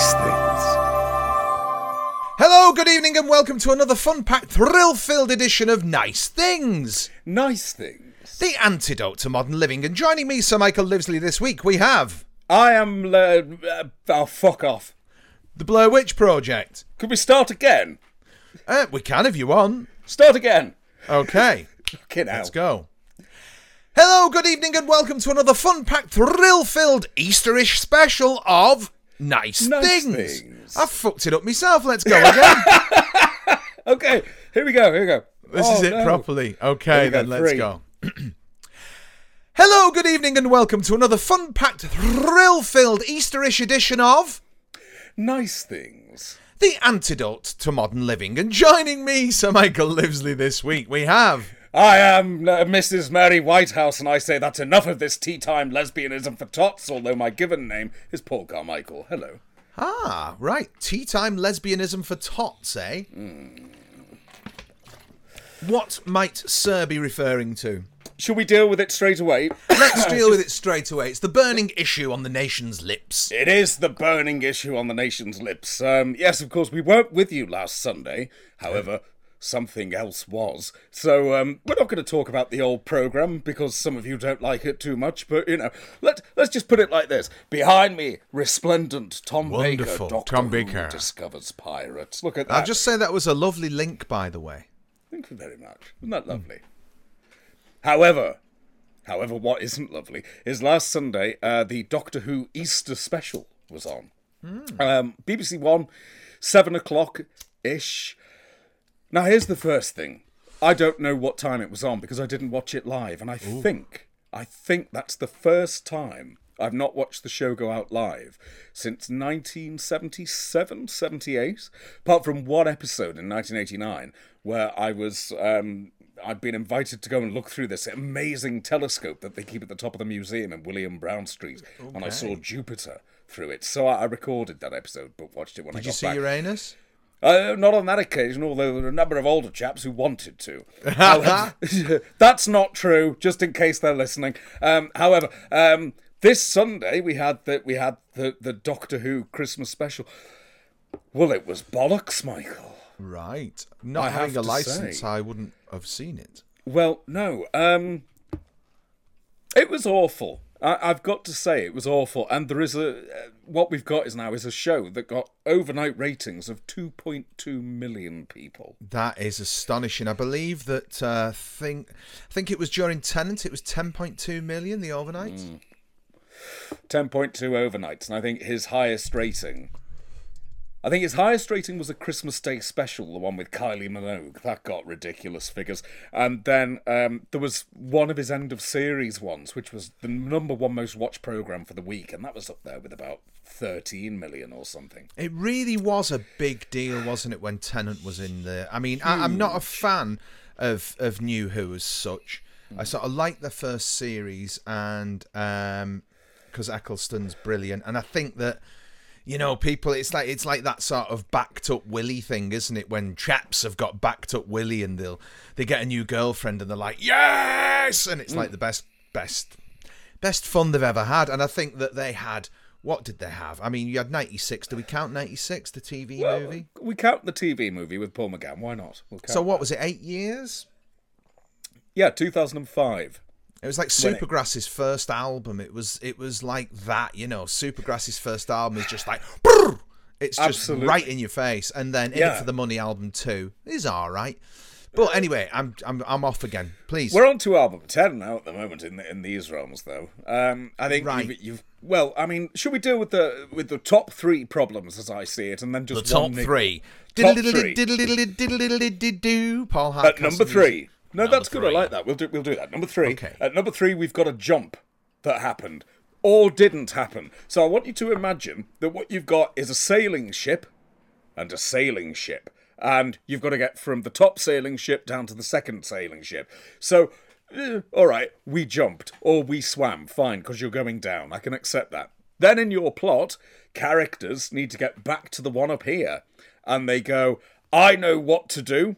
Nice things. Hello, good evening, and welcome to another fun packed, thrill filled edition of Nice Things, Nice things. the antidote to modern living. And joining me, Sir Michael Livesley, this week, we have I am. Uh, uh, oh, fuck off. the Blair Witch Project. Could we start again? Uh, we can if you want. Start again. Okay, Fucking hell. let's go. Hello, good evening, and welcome to another fun packed, thrill filled Easterish special of Nice, Nice things. Things. I fucked it up myself. Let's go again. Okay, here we go. Here we go. This Oh, is it no. properly. Okay, we go, then let's go. Hello, good evening, and welcome to another fun packed, thrill filled Easterish edition of Nice things. The Antidote to Modern Living. And joining me, Sir Michael Livesley, this week, we have. I am uh, Mrs. Mary Whitehouse, and I say that's enough of this tea time lesbianism for tots, although my given name is Paul Carmichael. Hello. Ah, right. Tea time lesbianism for tots, eh? What might Sir be referring to? Shall we deal with it straight away? Let's deal with it straight away. It's the burning issue on the nation's lips. It is the burning issue on the nation's lips. Um, yes, of course, we weren't with you last Sunday. However, something else was. So um, we're not going to talk about the old program because some of you don't like it too much. But you know, let let's just put it like this: behind me, resplendent Tom Wonderful, Baker, Doctor Tom Who Baker. discovers pirates. Look at that. I'll just say that was a lovely link, by the way. Thank you very much. Isn't that lovely? However, however, what isn't lovely is last Sunday uh, the Doctor Who Easter special was on. Um, BBC One, seven o'clock ish. Now here's the first thing. I don't know what time it was on because I didn't watch it live, and I think I think that's the first time I've not watched the show go out live since 1977, 78. Apart from one episode in 1989 where I was um, I'd been invited to go and look through this amazing telescope that they keep at the top of the museum in William Brown Street, and I saw Jupiter through it. So I recorded that episode, but watched it when I Did you see back. Uranus? Uh, not on that occasion, although there were a number of older chaps who wanted to. However, that's not true. Just in case they're listening. Um, however, um, this Sunday we had the we had the the Doctor Who Christmas special. Well, it was bollocks, Michael. Right. Not I having a license, say- I wouldn't have seen it. Well, no. Um, it was awful. I, I've got to say it was awful. And there is a uh, what we've got is now is a show that got overnight ratings of 2.2 million people. That is astonishing. I believe that uh, think I think it was during Tennant. It was 10.2 million the overnight. Mm. 10.2 overnights, and I think his highest rating. I think his highest rating was a Christmas Day special, the one with Kylie Minogue. That got ridiculous figures. And then um, there was one of his end of series ones, which was the number one most watched program for the week, and that was up there with about 13 million or something. It really was a big deal, wasn't it, when Tennant was in there? I mean, I, I'm not a fan of of New Who as such. I sort of like the first series, and because Eccleston's brilliant, and I think that you know people, it's like it's like that sort of backed up Willy thing, isn't it? When chaps have got backed up Willy, and they'll they get a new girlfriend, and they're like yes, and it's like mm. the best best best fun they've ever had. And I think that they had. What did they have? I mean, you had 96. Do we count 96, the TV movie? We count the TV movie with Paul McGann. Why not? We'll count So, what that. was it, eight years? Yeah, 2005. It was like Supergrass's first album. It was it was like that, you know. Supergrass's first album is just like, brrr! it's just Absolutely. right in your face. And then In It for the Money album two is all right. But anyway, I'm I'm I'm off again. Please. We're on to album 10 now at the moment in in these realms, though. Um, I think Right. you've, you've. Well, I mean, should we deal with the with the top three problems as I see it, and then the just top one three. Top three. Paul At number three. No, Number that's good. I like that. We'll do we'll do that. Number three. Okay. At number three, we've got a jump that happened or didn't happen. So I want you to imagine that what you've got is a sailing ship and a sailing ship. And you've got to get from the top sailing ship down to the second sailing ship. So, eh, all right, we jumped or we swam, fine, because you're going down. I can accept that. Then in your plot, characters need to get back to the one up here. And they go, I know what to do.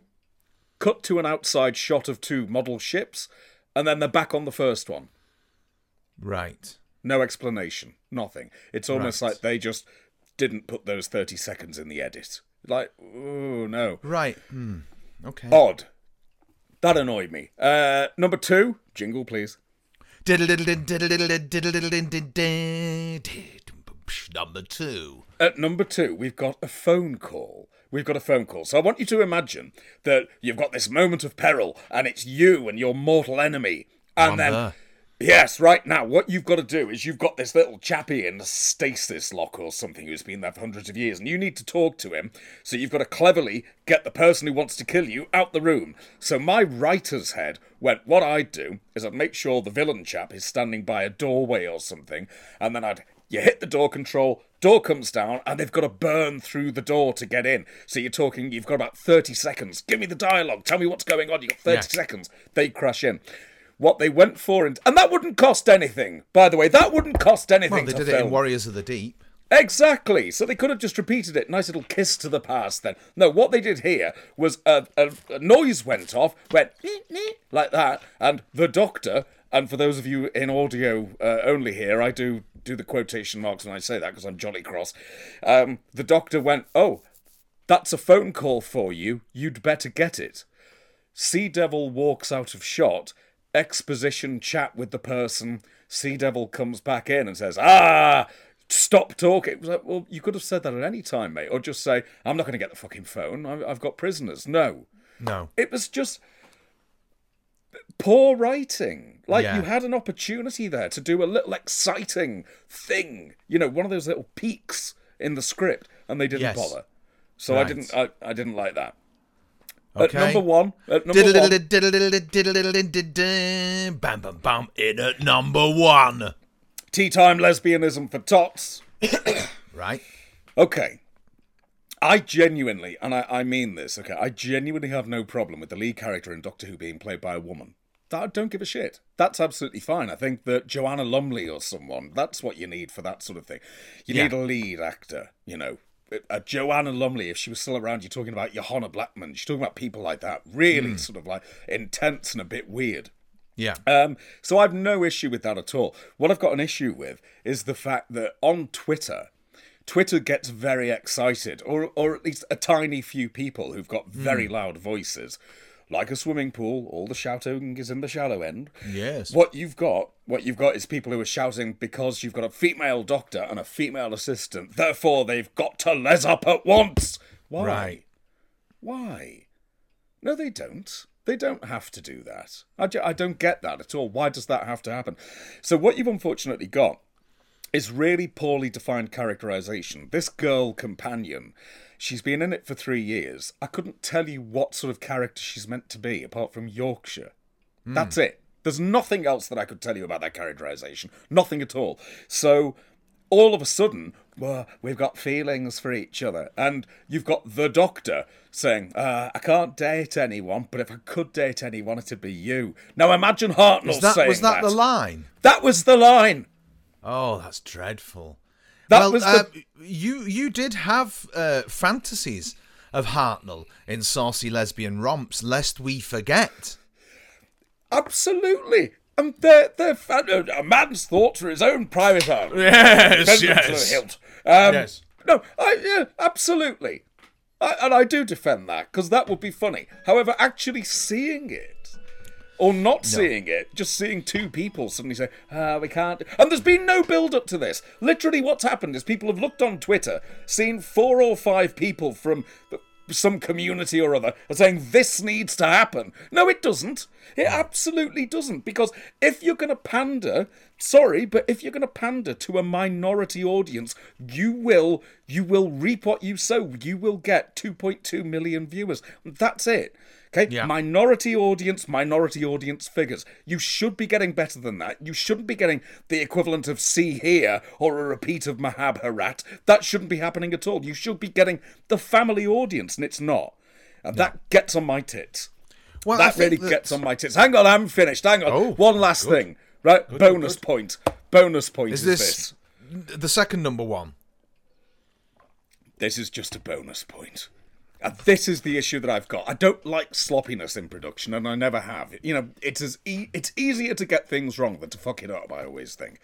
Cut to an outside shot of two model ships. And then they're back on the first one. Right. No explanation. Nothing. It's almost Right. like they just didn't put those 30 seconds in the edit. Like, oh no. Right. Hmm. Okay. Odd. That annoyed me. Uh, number two, jingle, please. Number two. At number two, we've got a phone call. We've got a phone call. So I want you to imagine that you've got this moment of peril, and it's you and your mortal enemy. And then, Wanda. yes, right now, what you've got to do is you've got this little chappie in a stasis lock or something who's been there for hundreds of years, and you need to talk to him. So you've got to cleverly get the person who wants to kill you out the room. So my writer's head went, what I'd do is I'd make sure the villain chap is standing by a doorway or something, and then I'd you hit the door control, door comes down, and they've got to burn through the door to get in. So you're talking, you've got about 30 seconds. Give me the dialogue. Tell me what's going on. You've got 30 Yeah. seconds. They crash in. What they went for, and, and that wouldn't cost anything, by the way. That wouldn't cost anything. Well, they did it in. Warriors of the Deep. Exactly. So they could have just repeated it. Nice little kiss to the past then. No, what they did here was a, a, a noise went off, went like that, and the doctor, and for those of you in audio uh, only here, I do do the quotation marks when I say that because I'm jolly cross. Um, the doctor went, Oh, that's a phone call for you. You'd better get it. Sea Devil walks out of shot, exposition chat with the person. Sea Devil comes back in and says, Ah, stop talking. It was like, well, you could have said that at any time, mate. Or just say, I'm not going to get the fucking phone. I've got prisoners. No. No. It was just poor writing. Like Yeah. you had an opportunity there to do a little exciting thing. You know, one of those little peaks in the script, and they didn't Yes. bother. So I didn't. I, I didn't like that. Okay. At number one. At number one. Bam, bam, bam. In at number one. Tea time lesbianism for tots. Right. Okay. I genuinely, and I, I mean this, okay, I genuinely have no problem with the lead character in Doctor Who being played by a woman. That, I don't give a shit. That's absolutely fine. I think that Joanna Lumley or someone, that's what you need for that sort of thing. You Yeah. need a lead actor, you know. A Joanna Lumley, if she was still around, you're talking about Johanna Blackman. You're talking about people like that. Really sort of like intense and a bit weird. Yeah. Um, so I've no issue with that at all. What I've got an issue with is the fact that on Twitter, Twitter gets very excited, or or at least a tiny few people who've got very loud voices. Like a swimming pool, all the shouting is in the shallow end. Yes. What you've got, what you've got is people who are shouting because you've got a female doctor and a female assistant. Therefore, they've got to les up at once. Why? Right. Why? No, they don't. They don't have to do that. I, ju- I don't get that at all. Why does that have to happen? So, what you've unfortunately got is really poorly defined characterization. This girl companion, she's been in it for three years. I couldn't tell you what sort of character she's meant to be apart from Yorkshire. That's it. There's nothing else that I could tell you about that characterization. Nothing at all. So all of a sudden, well, we've got feelings for each other. And you've got the doctor saying, uh, I can't date anyone, but if I could date anyone, it'd be you. Now imagine Hartnell that, saying was that the line? That was the line. Oh, that's dreadful. That well, was uh, the. you you did have uh, fantasies of Hartnell in saucy lesbian romps, lest we forget. Absolutely. And they're, they're fan- a man's thoughts are his own private art. Yes, Defend them to the hilt. Um, Yes. No, I, yeah, absolutely. I, and I do defend that because that would be funny. However, actually seeing it or not seeing it, just seeing two people suddenly say, ah, we can't. And there's been no build up to this. Literally, what's happened is people have looked on Twitter, seen four or five people from some community or other are saying this needs to happen. No, it doesn't. It absolutely doesn't. Because if you're going to pander, sorry, but if you're going to pander to a minority audience, you will you will reap what you sow. You will get 2.2 million viewers. That's it. Okay, Yeah. minority audience, minority audience figures. You should be getting better than that. You shouldn't be getting the equivalent of See Hear or a repeat of Mahabharat. That shouldn't be happening at all. You should be getting the family audience, and it's not. Uh, and that gets on my tits. Well, that really gets on my tits. Hang on, I'm finished. Hang on. Oh, One last thing. Right, bonus point. Bonus point is, Is this. this the second number one? This is just a bonus point. And this is the issue that I've got. I don't like sloppiness in production, and I never have. You know, it's as e- it's easier to get things wrong than to fuck it up. I always think.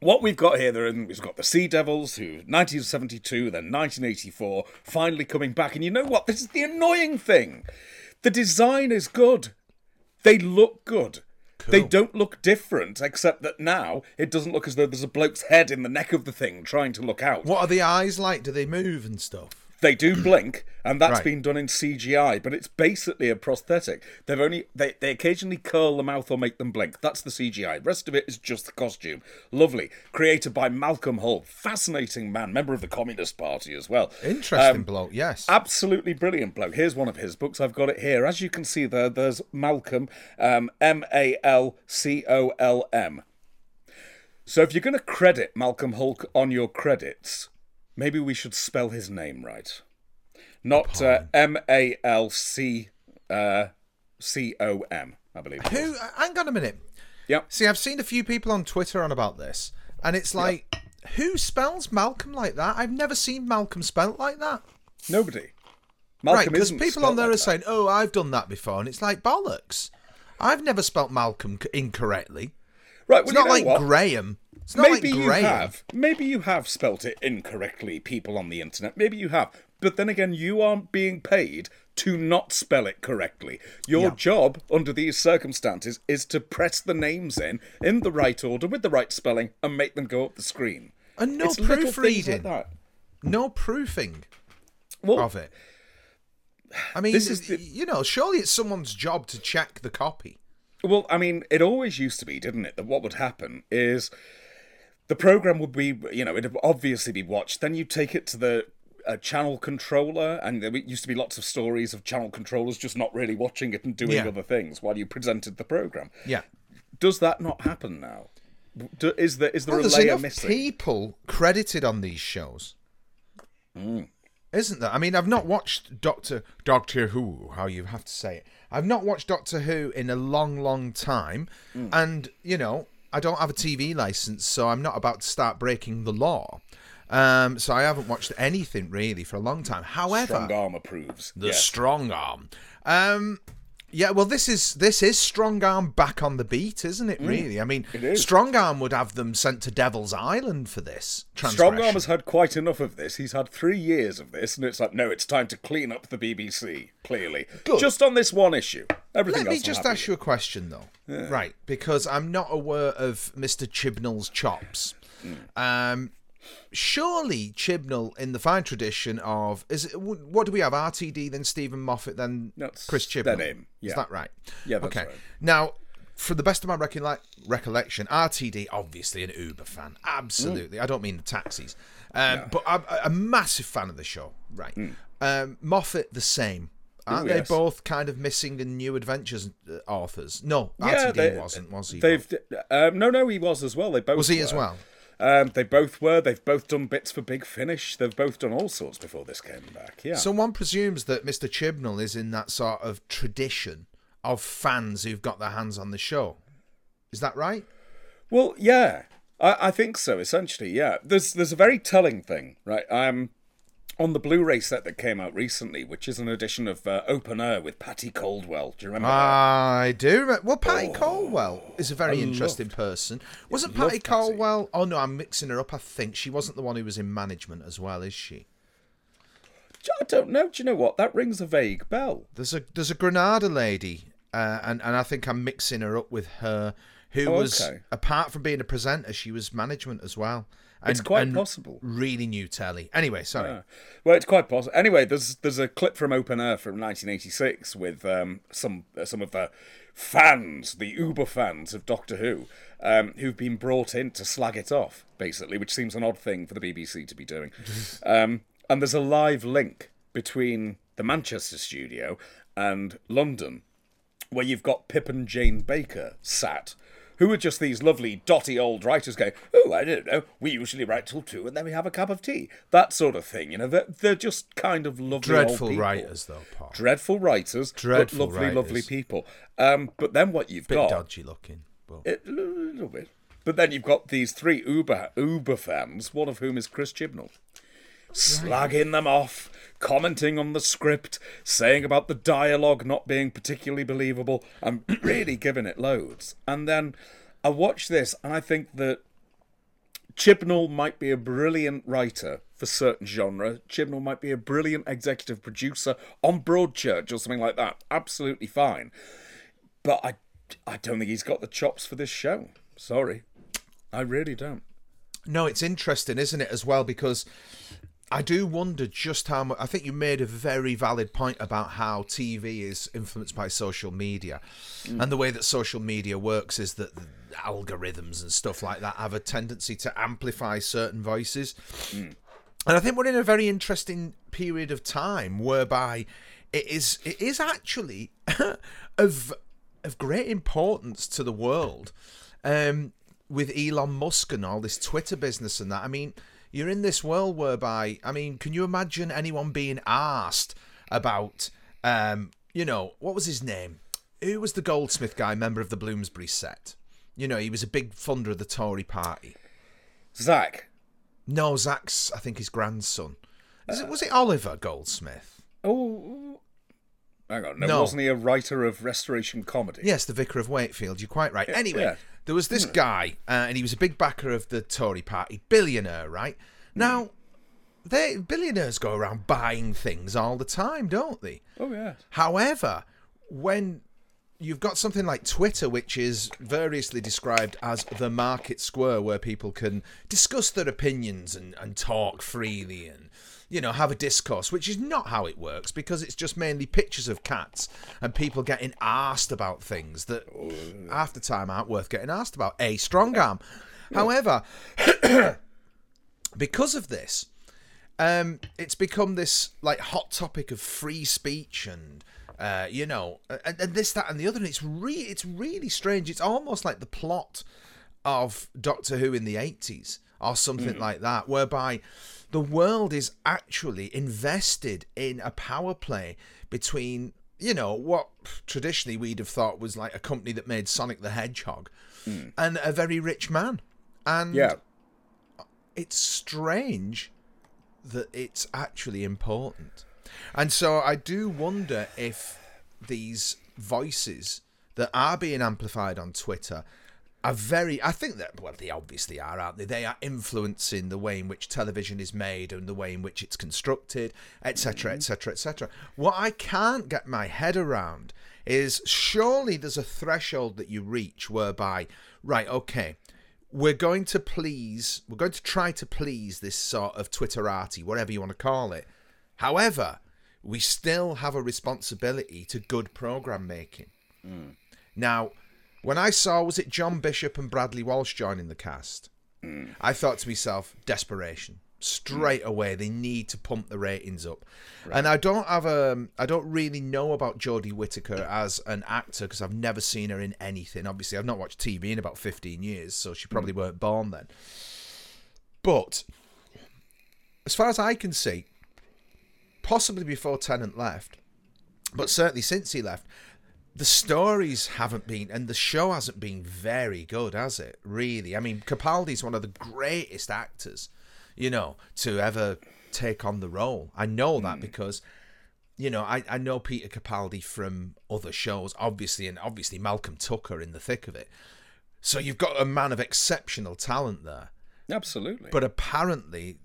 what we've got here, there, we've got the Sea Devils, who 1972, then 1984, finally coming back. And you know what? This is the annoying thing. The design is good. They look good. Cool. They don't look different, except that now it doesn't look as though there's a bloke's head in the neck of the thing trying to look out. What are the eyes like? Do they move and stuff? They do blink, and that's Right. been done in CGI, but it's basically a prosthetic. They've only they, they occasionally curl the mouth or make them blink. That's the CGI. The rest of it is just the costume. Lovely. Created by Malcolm Hulke. Fascinating man, member of the Communist Party as well. Interesting Um, bloke. Yes. Absolutely brilliant bloke. Here's one of his books. I've got it here. As you can see there, there's Malcolm, um, M A L C O L M. So if you're going to credit Malcolm Hulke on your credits, maybe we should spell his name right. Not uh, M A L C uh, C O M, I believe. Who? uh, Hang on a minute. Yep. See, I've seen a few people on Twitter on about this, and it's like, who spells Malcolm like that? I've never seen Malcolm spelt like that. Nobody. right, because people on there like are that. saying, "Oh, I've done that before," and it's like bollocks. I've never spelt Malcolm incorrectly. Right, It's well, not like what? Graham. It's not Maybe like you Graham. have. Maybe you have spelt it incorrectly, people on the internet. Maybe you have. But then again, you aren't being paid to not spell it correctly. Your Yeah. job under these circumstances is to press the names in in the right order with the right spelling and make them go up the screen. And no It's proofreading. like. No proofing Well, of it. I mean, This is the- you know, surely it's someone's job to check the copy. Well, I mean, it always used to be, didn't it? That what would happen is the program would be, you know, it'd obviously be watched. Then you take it to the uh, channel controller, and there used to be lots of stories of channel controllers just not really watching it and doing Yeah. other things while you presented the program. Yeah. Does that not happen now? Do, is there is there Well, a layer missing? people credited on these shows, Mm. isn't there? I mean, I've not watched Doctor Doctor Who. How you have to say it? I've not watched Doctor Who in a long, long time, Mm. and you know, I don't have a TV license, so I'm not about to start breaking the law. Um, so I haven't watched anything really for a long time. However, Strong arm approves. the yes. strong arm. Um, yeah, well, this is this is strong arm back on the beat, isn't it? Really, I mean, Mm. it is. strong arm would have them sent to Devil's Island for this. Strong. Arm has had quite enough of this. He's had three years of this, and it's like, no, it's time to clean up the BBC. Clearly, Good. just on this one issue. Everything Let me just ask you a question, though. Right, because I'm not aware of Mr. Chibnall's chops. Hmm. Um, surely Chibnall, in the fine tradition of is it, what do we have? RTD, then Steven Moffat, then That's Chris Chibnall. name, Is that right? Yeah, that's okay. right. Now, for the best of my recolle- recollection, RTD obviously an Uber fan. Absolutely, I don't mean the taxis, um, but I'm a- massive fan of the show. Right, um, Moffat the same. Aren't Ooh, they yes. both kind of missing and new adventures uh, authors? No, Yeah, RTD they- wasn't, was he? They've um, no, no, he was as well. They both was he were. as well? Um, they both were. They've both done bits for Big Finish. They've both done all sorts before this came back. Yeah. So one presumes that Mr. Chibnall is in that sort of tradition of fans who've got their hands on the show. Is that right? Well, yeah, I, I think so. Essentially, yeah. There's there's a very telling thing, right? Um, on the Blu-ray set that came out recently, which is an edition of uh, Open Air with Patti Caldwell. Do you remember? that? I do. remember- Well, Patti Caldwell is a very I interesting person. Wasn't loved Patty Patty. Caldwell? Oh no, I'm mixing her up. I think she wasn't the one who was in management as well, is she? I don't know. Do you know what? That rings a vague bell. There's a there's a Granada lady, uh, and and I think I'm mixing her up with her, who Oh, was okay. apart from being a presenter, she was management as well. And, It's quite possible. Really new telly. Anyway, sorry. Yeah. Well, it's quite possible. Anyway, there's there's a clip from Open Air from 1986 with um, some uh, some of the fans, the Uber fans of Doctor Who, um, who've been brought in to slag it off, basically, which seems an odd thing for the BBC to be doing. um, and there's a live link between the Manchester studio and London, where you've got Pip and Jane Baker sat. Who are just these lovely, dotty old writers going, Oh, I don't know, we usually write till two and then we have a cup of tea. That sort of thing, you know. They're, they're just kind of lovely old Dreadful writers, though, Paul. Dreadful writers, Dreadful but lovely, lovely people. Um, but then what you've Bit got. dodgy looking. But It, a little bit. But then you've got these three Uber Uber fans, one of whom is Chris Chibnall, slagging them off, commenting on the script, saying about the dialogue not being particularly believable, and really giving it loads. And then I watch this, and I think that Chibnall might be a brilliant writer for certain genre. Chibnall might be a brilliant executive producer on Broadchurch or something like that. Absolutely fine. But I, I don't think he's got the chops for this show. Sorry. I really don't. No, it's interesting, isn't it, as well? Because I do wonder just how much. I think you made a very valid point about how TV is influenced by social media. And the way that social media works is that the algorithms and stuff like that have a tendency to amplify certain voices. And I think we're in a very interesting period of time whereby it is it is actually of of great importance to the world. Um, with Elon Musk and all this Twitter business and that. I mean, you're in this world whereby, I mean, can you imagine anyone being asked about, um, you know, what was his name? Who was the Goldsmith guy, member of the Bloomsbury set? You know, he was a big funder of the Tory party. Zach. No, Zach's, I think, his grandson. Is it, was it Oliver Goldsmith? Oh, hang on. No, No. wasn't he a writer of restoration comedy? Yes, the Vicar of Wakefield. You're quite right. Anyway, yeah. there was this guy, uh, and he was a big backer of the Tory party, billionaire, right? Now, they billionaires go around buying things all the time, don't they? Oh, yeah. However, when you've got something like Twitter, which is variously described as the market square where people can discuss their opinions and, and talk freely and, you know, have a discourse, which is not how it works because it's just mainly pictures of cats and people getting asked about things that the time aren't worth getting asked about. A strong arm. However, because of this, um, it's become this like hot topic of free speech and uh, you know, and, and this, that, and the other. And it's re- it's really strange. It's almost like the plot of Doctor Who in the eighties or something like that, whereby the world is actually invested in a power play between you know what traditionally we'd have thought was like a company that made Sonic the Hedgehog hmm. and a very rich man, and Yeah. it's strange that it's actually important. And so I do wonder if these voices that are being amplified on Twitter are very I think that well they obviously are, aren't they? They are influencing the way in which television is made and the way in which it's constructed, etc. etc. etc. What I can't get my head around is surely there's a threshold that you reach whereby right, okay, we're going to please, we're going to try to please this sort of Twitterati, whatever you want to call it. However, we still have a responsibility to good program making. Mm. Now, when I saw, was it John Bishop and Bradley Walsh joining the cast? I thought to myself, desperation. Straight away, they need to pump the ratings up. And I don't have a, I don't really know about Jodie Whittaker as an actor because I've never seen her in anything. Obviously, I've not watched TV in about 15 years, so she probably mm. weren't born then. But as far as I can see, possibly before Tennant left, but certainly since he left, the stories haven't been, and the show hasn't been very good, has it? Really? I mean, Capaldi's one of the greatest actors, you know, to ever take on the role. I know that hmm. because, you know, I, I know Peter Capaldi from other shows, obviously, and obviously Malcolm Tucker in the thick of it. So you've got a man of exceptional talent there Absolutely. but apparently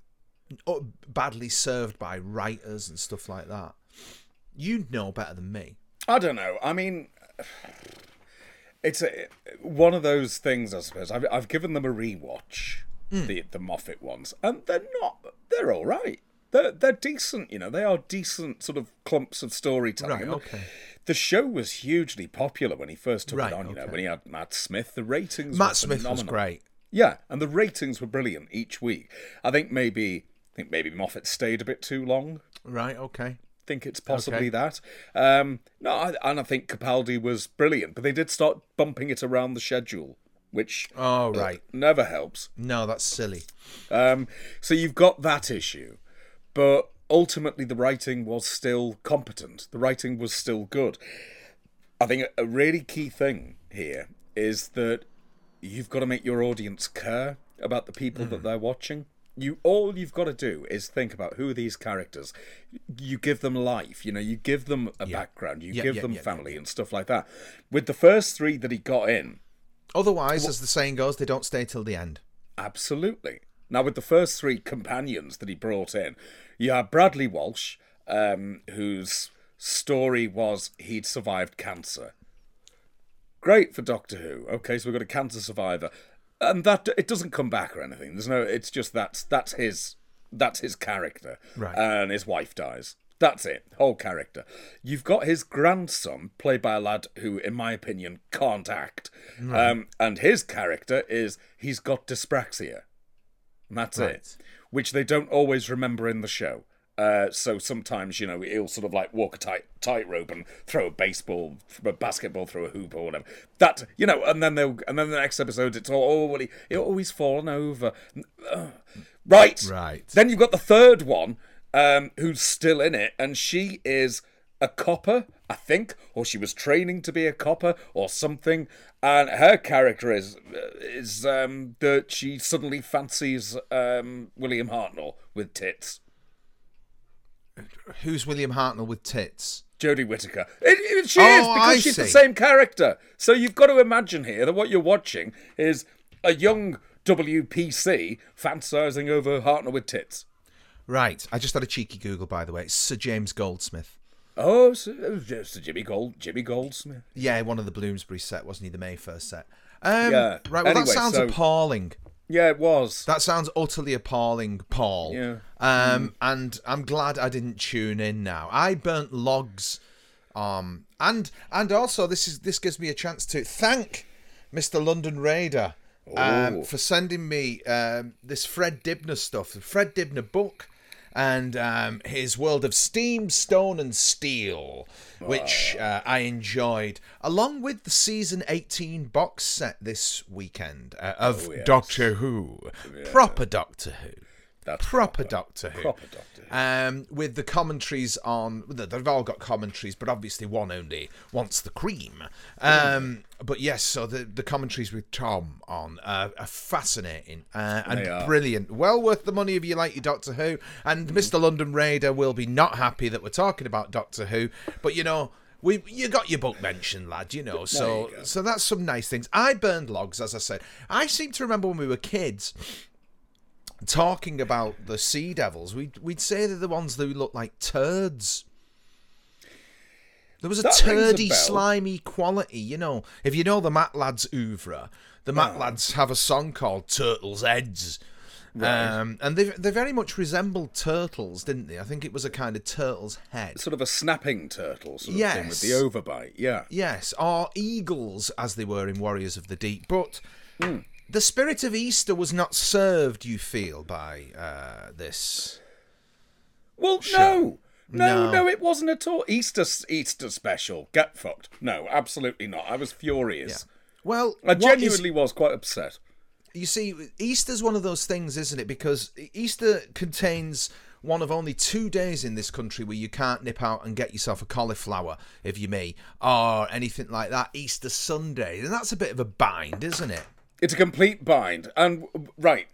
oh, badly served by writers and stuff like that. You know better than me. I don't know. I mean, it's a, one of those things, I suppose. I've, I've given them a rewatch, Hmm. the the Moffat ones, and they're not. They're all right. They're they're decent. You know, they are decent sort of clumps of storytelling. Right, the- okay. The show was hugely popular when he first took Right, it on. You know, when he had Matt Smith, the ratings. were Matt Smith was great. Yeah, and the ratings were brilliant each week. I think maybe I think maybe Moffat stayed a bit too long Right, okay. Think it's possibly Okay. that. Um, no, I, and I think Capaldi was brilliant, but they did start bumping it around the schedule, which Oh, right. never helps. No, that's silly. Um, so you've got that issue, but ultimately the writing was still competent. The writing was still good. I think a- really key thing here is that you've got to make your audience care about the people Hmm. that they're watching. You all you've got to do is think about who are these characters. You give them life, you know, you give them a background, you Yeah, give yeah, them yeah, family and stuff like that. With the first three that he got in, Otherwise, as the saying goes, they don't stay till the end. Absolutely. Now, with the first three companions that he brought in, you have Bradley Walsh, um, whose story was he'd survived cancer. Great for Doctor Who. Okay, so we've got a cancer survivor, and that it doesn't come back or anything. There's no. It's just that's that's his that's his character, Right. And his wife dies. That's it. Whole character. You've got his grandson, played by a lad who, in my opinion, can't act, um, and his character is he's got dyspraxia. And that's Right. it. Which they don't always remember in the show. Uh, so sometimes, you know, he'll sort of like walk a tight tightrope and throw a baseball, a basketball through a hoop or whatever. That you know, and then they'll, and then the next episode, it's all oh, well, he, he'll always fallen over. Ugh. Right, Right. Then you've got the third one, um, who's still in it, and she is a copper, I think, or she was training to be a copper or something. And her character is is um, that she suddenly fancies um, William Hartnell with tits. Who's William Hartnell with tits? Jodie Whittaker. It, it, she Oh, is because I she's the same character. So you've got to imagine here that what you're watching is a young WPC fantasizing over Hartnell with tits. Right. I just had a cheeky Google, by the way. It's Sir James Goldsmith. Oh, it was just Jimmy Gold, Jimmy Goldsmith. Yeah, one of the Bloomsbury set, wasn't he? The May first set. Um, Yeah. Right. Well, Anyway, that sounds so- appalling. Yeah, it was. That sounds utterly appalling, Paul. Yeah. Um, and I'm glad I didn't tune in now. I burnt logs. Um, and and also this is this gives me a chance to thank Mr. London Raider um, Oh. for sending me um, this Fred Dibnah stuff, the Fred Dibnah book, and um, his World of Steam, Stone, and Steel, which uh, I enjoyed, along with the season 18 box set this weekend uh, of Oh, yes. Doctor Who, proper Doctor Who. That's Proper Doctor Who. Proper Doctor Who. Um, with the commentaries on, they've all got commentaries, but obviously one only wants the cream. Um, but yes, so the, the commentaries with Tom on uh, are fascinating uh, and are. brilliant. Well worth the money if you like your Doctor Who. And Mr. London Raider will be not happy that we're talking about Doctor Who, but you know. We, you got your book mentioned, lad. You know, so you so that's some nice things. I burned logs, as I said. I seem to remember when we were kids, talking about the sea devils, we'd, we'd say they're the ones that look like turds. There was a That rings a turdy, slimy quality, you know. If you know the Matt Lads oeuvre, the Matt Ah. Lads have a song called Turtles' Heads. Um, and they they very much resembled turtles, didn't they? I think it was a kind of turtle's head. Sort of a snapping turtle sort of thing with the overbite. Yeah. Yes, or eagles, as they were in Warriors of the Deep. But Hmm. The spirit of Easter was not served, you feel, by uh, this. Well, Sure. no. No, No. no, it wasn't at all. Easter Easter special. Get fucked. No, absolutely not. I was furious. Well, I what is- genuinely was quite upset. you see, Easter's one of those things, isn't it? Because Easter contains one of only two days in this country where you can't nip out and get yourself a cauliflower, if you may, or anything like that. Easter Sunday, and that's a bit of a bind, isn't it? It's a complete bind. And right.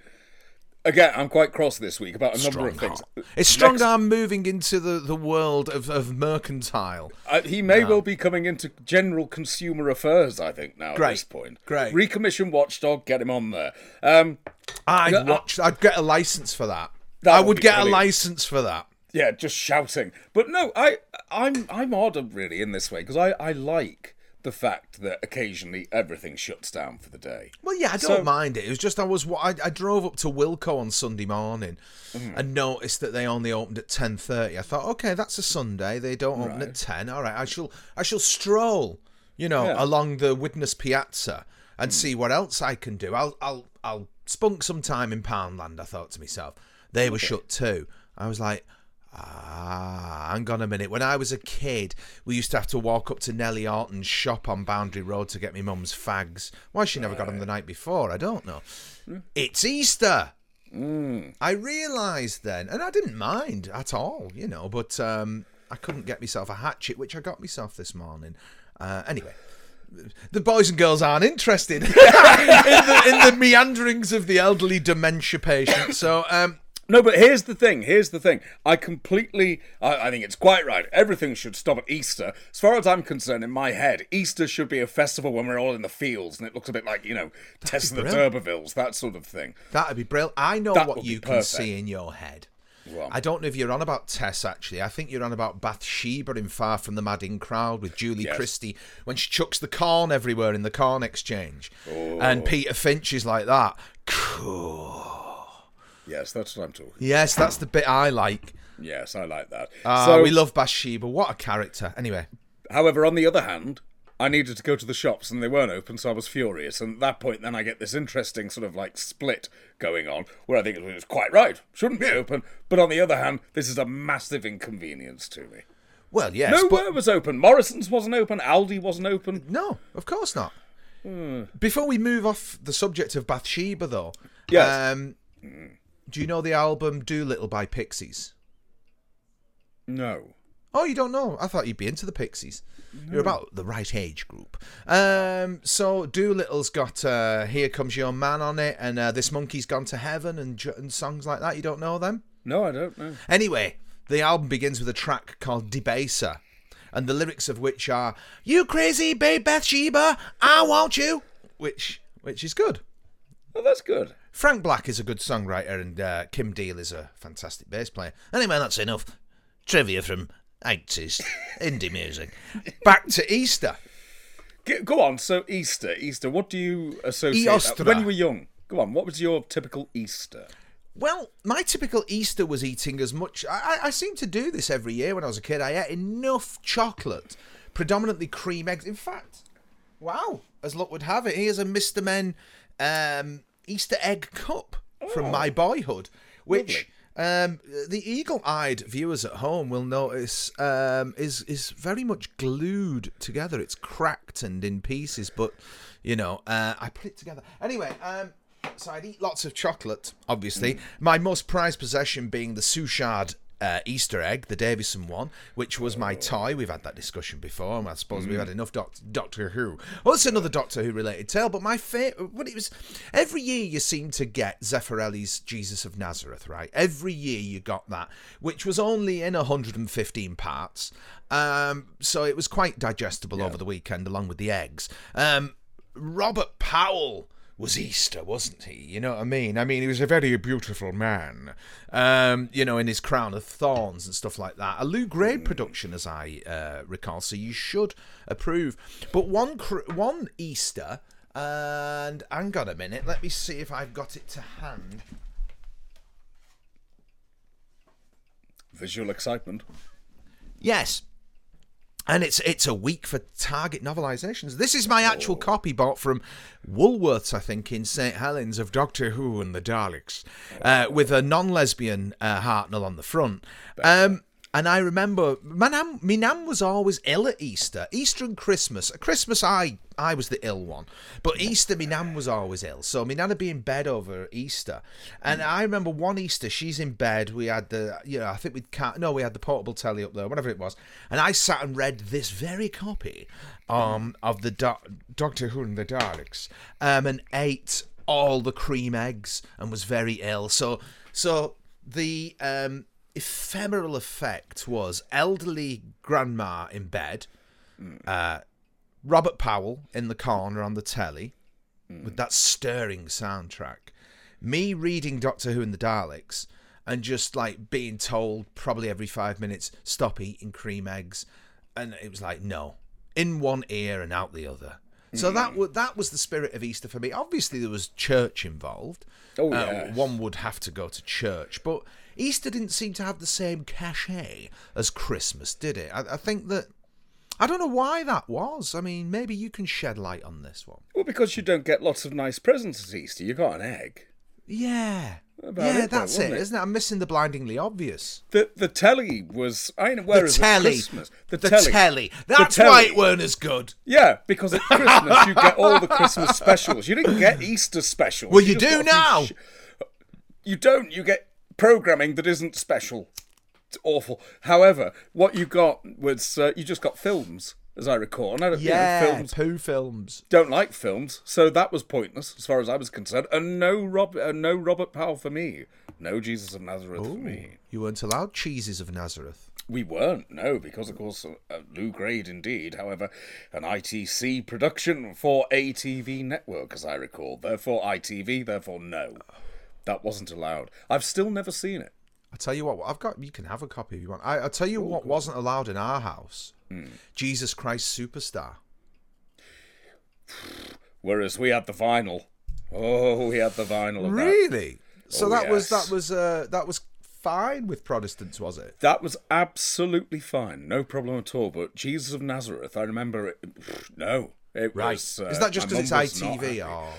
Again, I'm quite cross this week about a number of things. It's strong Next- arm moving into the, the world of, of mercantile. Uh, he may well be coming into general consumer affairs, I think, now Great, at this point. great. Recommission Watchdog, get him on there. Um, I'd Yeah, watch. I'd get a license for that. That I would would get a license for that. yeah, just shouting. But no, I, I'm, I'm odd really in this way because I, I like the fact that occasionally everything shuts down for the day. Well, yeah, I don't So- mind it. It was just I was I, I drove up to Wilko on Sunday morning Mm-hmm. and noticed that they only opened at ten thirty. I thought, okay, that's a Sunday. They don't open at ten. All right, I shall I shall stroll, you know, Yeah. along the Widnes Piazza and see what else I can do. I'll I'll I'll spunk some time in Poundland. I thought to myself, they were shut too. I was like. Ah, hang on a minute. When I was a kid, we used to have to walk up to Nellie Alton's shop on Boundary Road to get my mum's fags. Why she never got them the night before, I don't know. It's Easter. I realised then, and I didn't mind at all, you know, but um, I couldn't get myself a hatchet, which I got myself this morning. Uh, anyway, the boys and girls aren't interested in, the, in the meanderings of the elderly dementia patient. So, um, No, but here's the thing. Here's the thing. I completely. I, I, think it's quite right. Everything should stop at Easter. As far as I'm concerned, in my head, Easter should be a festival when we're all in the fields, and it looks a bit like you know Tess the D'Urbervilles, that sort of thing. That'd be brilliant. I know That what you can see in your head. Well, I don't know if you're on about Tess actually. I think you're on about Bathsheba in Far From the Madding Crowd with Julie Yes. Christie when she chucks the corn everywhere in the corn exchange. Oh. And Peter Finch is like that. Cool. Yes, that's what I'm talking. Yes, that's the bit I like. Yes, I like that. Ah, so, we love Bathsheba. What a character. Anyway, however, on the other hand, I needed to go to the shops and they weren't open, so I was furious. And at that point, then I get this interesting sort of like split going on, where I think it was quite right, shouldn't be open. But on the other hand, this is a massive inconvenience to me. well, yes, Nowhere but was open. Morrison's wasn't open. Aldi wasn't open. no, of course not. Hmm. Before we move off the subject of Bathsheba, though, Yes. um, do you know the album Doolittle by Pixies? No. Oh, you don't know? I thought you'd be into the Pixies. You're about the right age group. Um, so Doolittle's got uh, "Here Comes Your Man" on it, and uh, "This Monkey's Gone to Heaven" and, and songs like that. You don't know them? No, I don't know. Anyway, the album begins with a track called "Debaser," and the lyrics of which are "You crazy babe Bathsheba, I want you," which which is good. Oh, that's good. Frank Black is a good songwriter, and uh, Kim Deal is a fantastic bass player. Anyway, that's enough trivia from 80s indie music. Back to Easter. Go on. So Easter, Easter. What do you associate Eostra. when you were young? Go on. What was your typical Easter? Well, my typical Easter was eating as much. I, I, I seem to do this every year when I was a kid. I ate enough chocolate, predominantly cream eggs. In fact, wow, as luck would have it, here's a Mr. Men um, Easter egg cup from my boyhood, which. Um, the eagle-eyed viewers at home will notice um, is is very much glued together. It's cracked and in pieces, but you know, uh, I put it together anyway. Um, so I'd eat lots of chocolate, obviously. My most prized possession being the Suchard uh, Easter egg, the Davison one, which was my toy. We've had that discussion before, and I suppose we've had enough doc- Doctor Who. Well, it's another Doctor Who related tale, but my favorite, what it was, every year you seem to get Zeffirelli's Jesus of Nazareth, right? Every year you got that, which was only in 115 parts. Um, so it was quite digestible over the weekend, along with the eggs. Um, Robert Powell was Easter, wasn't he? You know what I mean? I mean, he was a very beautiful man, um, you know, in his crown of thorns and stuff like that. A Lew Grade production, as I uh, recall, so you should approve. But one cr- one Easter, and hang on a minute, let me see if I've got it to hand. Visual excitement. Yes. And it's it's a week for Target novelizations. This is my actual copy bought from Woolworths, I think, in St Helens of Doctor Who and the Daleks, uh, with a non-lesbian uh, Hartnell on the front. Um, and I remember, my nan, my nan was always ill at Easter, Easter and Christmas. At Christmas, I I was the ill one, but Easter, my nan was always ill. So my nan would be in bed over Easter, and I remember one Easter, she's in bed. We had the, you know, I think we'd cat, no, we had the portable telly up there, whatever it was, and I sat and read this very copy, um, of the Do- Doctor Who and the Daleks, um, and ate all the cream eggs and was very ill. So, so the um ephemeral effect was elderly grandma in bed, uh, Robert Powell in the corner on the telly with that stirring soundtrack, me reading Doctor Who and the Daleks, and just like being told probably every five minutes, stop eating cream eggs. And it was like, no, in one ear and out the other. So that was that was the spirit of Easter for me. Obviously, there was church involved. Oh, Uh, one would have to go to church, but Easter didn't seem to have the same cachet as Christmas, did it? I, I think that I don't know why that was. I mean, maybe you can shed light on this one. Well, because you don't get lots of nice presents at Easter. You got an egg. Yeah, About yeah, it, though, that's it, it? isn't it? I'm missing the blindingly obvious. The the telly was. I know. Whereas the telly, Christmas, the, the telly. telly. That's telly. why it weren't as good. Yeah, because at Christmas you get all the Christmas specials. You didn't get Easter specials. Well, you just do got a few now. sh- you don't. You get programming that isn't special. It's awful. However, what you got was uh, you just got films. as I recall. And I don't, you know, Yeah, films poo films. don't like films, so that was pointless as far as I was concerned. And no Rob, uh, no Robert Powell for me. No Jesus of Nazareth for me. You weren't allowed cheeses of Nazareth. We weren't, no, because of course, uh, Lew Grade indeed. However, an ITC production for ATV Network, as I recall. Therefore, ITV, therefore, no. That wasn't allowed. I've still never seen it. I tell you what, I've got. You can have a copy if you want. I, I'll tell you what wasn't allowed in our house. Hmm. Jesus Christ Superstar. Whereas we had the vinyl. Oh, we had the vinyl of that. Really? So Oh, that was that was uh, that was fine with Protestants, was it? That was absolutely fine, no problem at all. But Jesus of Nazareth, I remember it. No, it was. Uh, Is that just because it's ITV? Or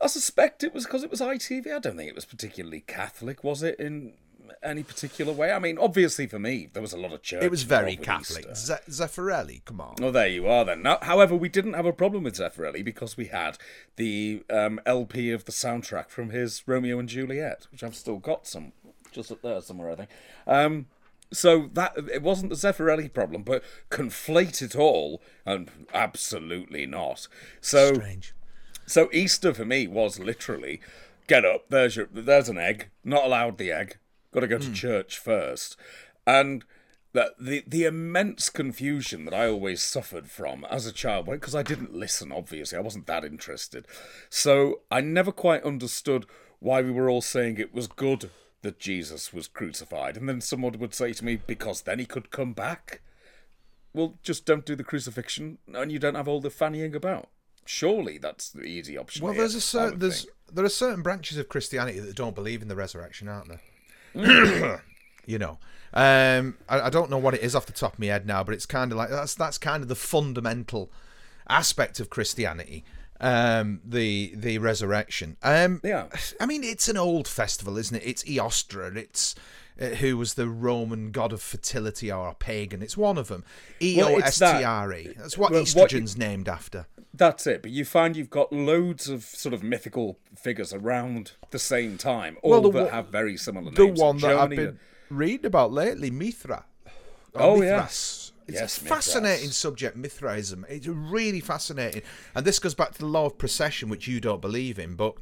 I suspect it was because it was ITV. I don't think it was particularly Catholic, was it? In any particular way? I mean, obviously for me, there was a lot of church. it was very Catholic. Ze- Zeffirelli, come on. Oh, there you are then. Now, however, we didn't have a problem with Zeffirelli because we had the um, LP of the soundtrack from his Romeo and Juliet, which I've still got some, just up there somewhere, I think. Um, so that it wasn't the Zeffirelli problem, but conflate it all, and absolutely not. So, Strange. So Easter for me was literally get up. There's your there's an egg. Not allowed the egg. Got to go to hmm. church first, and the, the the immense confusion that I always suffered from as a child because I didn't listen. Obviously, I wasn't that interested, so I never quite understood why we were all saying it was good that Jesus was crucified, and then someone would say to me, "Because then he could come back." Well, just don't do the crucifixion, and you don't have all the fannying about. Surely that's the easy option. Well, here, there's a certain there's think. there are certain branches of Christianity that don't believe in the resurrection, aren't there? you know, um, I, I don't know what it is off the top of my head now, but it's kind of like that's that's kind of the fundamental aspect of Christianity. Um, the the resurrection. Um, Yeah. I mean, it's an old festival, isn't it? It's Eostra. It's Uh, who was the Roman god of fertility or a pagan. It's one of them. E O S. T R E. That's what Well, what you- named after. That's it. But you find you've got loads of sort of mythical figures around the same time, all Well, the that have very similar the names. The one that I've been reading about lately, Mithra. Or Oh, Mithras. It's Yes, a fascinating Mithras. subject, Mithraism. It's really fascinating. And this goes back to the law of precession, which you don't believe in, but